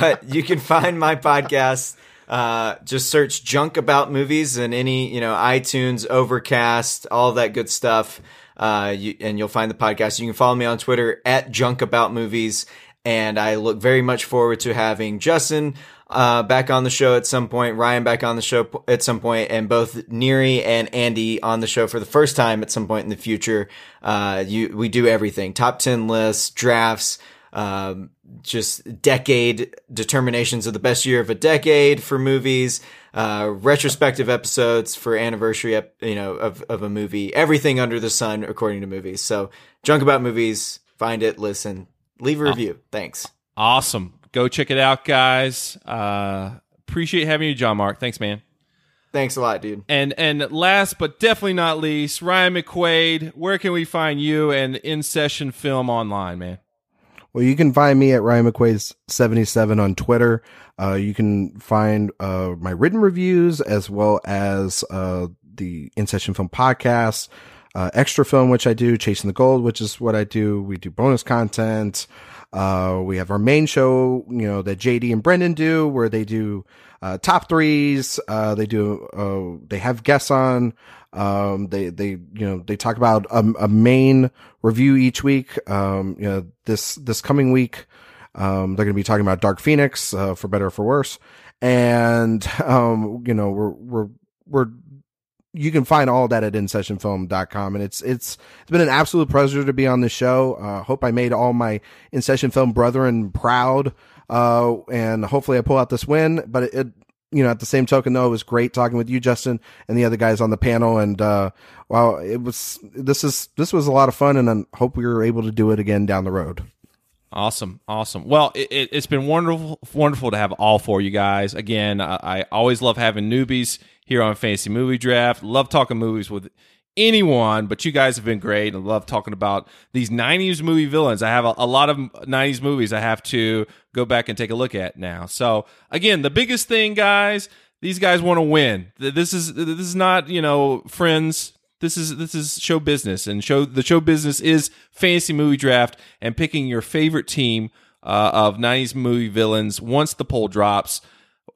Speaker 4: but you can find my podcast. Uh, just search junk about movies and any, you know, iTunes, Overcast, all that good stuff. uh, you, and you'll find the podcast. You can follow me on Twitter at Junk About Movies, and I look very much forward to having Justin uh, back on the show at some point, Ryan back on the show at some point, and both Neri and Andy on the show for the first time at some point in the future. Uh, you, we do everything: top ten lists, drafts, um, just decade determinations of the best year of a decade for movies, uh, retrospective episodes for anniversary, ep- you know, of, of a movie, everything under the sun according to movies. So, junk about movies, find it, listen, leave a review. Thanks.
Speaker 1: Awesome. Go check it out, guys. Uh, appreciate having you, John Mark. Thanks, man.
Speaker 4: Thanks a lot, dude.
Speaker 1: And and last but definitely not least, Ryan McQuaid. Where can we find you and In Session Film online, man?
Speaker 5: Well, you can find me at Ryan McQuaid's 77 on Twitter. Uh, you can find uh, my written reviews as well as uh, the In Session Film podcast, uh, Extra Film, which I do, Chasing the Gold, which is what I do. We do bonus content. Uh, we have our main show, you know, that JD and Brendan do, where they do uh, top threes. Uh, they do. Uh they have guests on. Um, they, they, you know, they talk about a, a main review each week. Um, you know, this, this coming week, um, they're going to be talking about Dark Phoenix, uh, for better or for worse. And, um, you know, we're, we're, we're, you can find all that at insessionfilm.com and it's it's it's been an absolute pleasure to be on the show uh hope i made all my in session film brethren proud uh and hopefully i pull out this win but it, it you know, at the same token, though, it was great talking with you, Justin, and the other guys on the panel. And, uh, wow, it was, this is, this was a lot of fun and I hope we were able to do it again down the road.
Speaker 1: Awesome. Awesome. Well, it, has been wonderful, wonderful to have all four of you guys. Again, I, I always love having newbies here on Fantasy Movie Draft. Love talking movies with anyone, but you guys have been great. I love talking about these 90s movie villains. I have a, a, lot of 90s movies I have to go back and take a look at now. So, again, the biggest thing, guys, these guys want to win. This is this is not, you know, friends. This is this is show business and show the show business is fantasy movie draft and picking your favorite team uh, of 90s movie villains once the poll drops.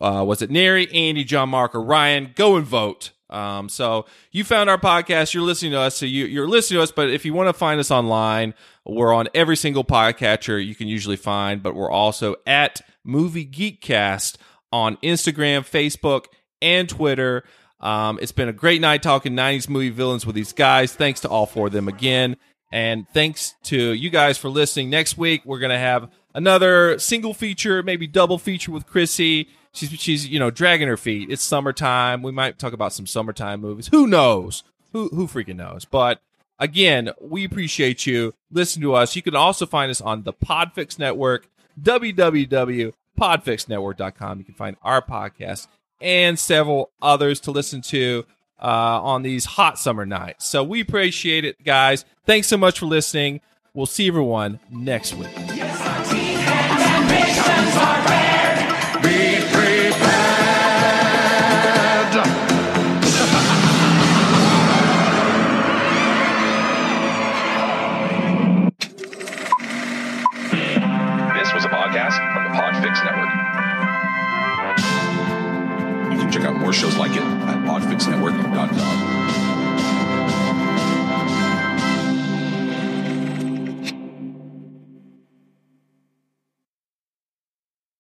Speaker 1: Uh, was it Neri, Andy, John Mark, or Ryan? Go and vote. Um, so you found our podcast, you're listening to us, so you, you're listening to us, but if you want to find us online, we're on every single podcatcher you can usually find, but we're also at Movie Geekcast on Instagram, Facebook, and Twitter. Um, it's been a great night talking 90s movie villains with these guys. Thanks to all four of them again. And thanks to you guys for listening. Next week, we're going to have another single feature, maybe double feature with Chrissy she's she's you know dragging her feet. It's summertime. We might talk about some summertime movies. Who knows? Who who freaking knows? But again, we appreciate you. Listen to us. You can also find us on the Podfix Network, www.podfixnetwork.com. You can find our podcast and several others to listen to uh, on these hot summer nights. So we appreciate it, guys. Thanks so much for listening. We'll see everyone next week. Yes, shows like it at podfixnetwork.com.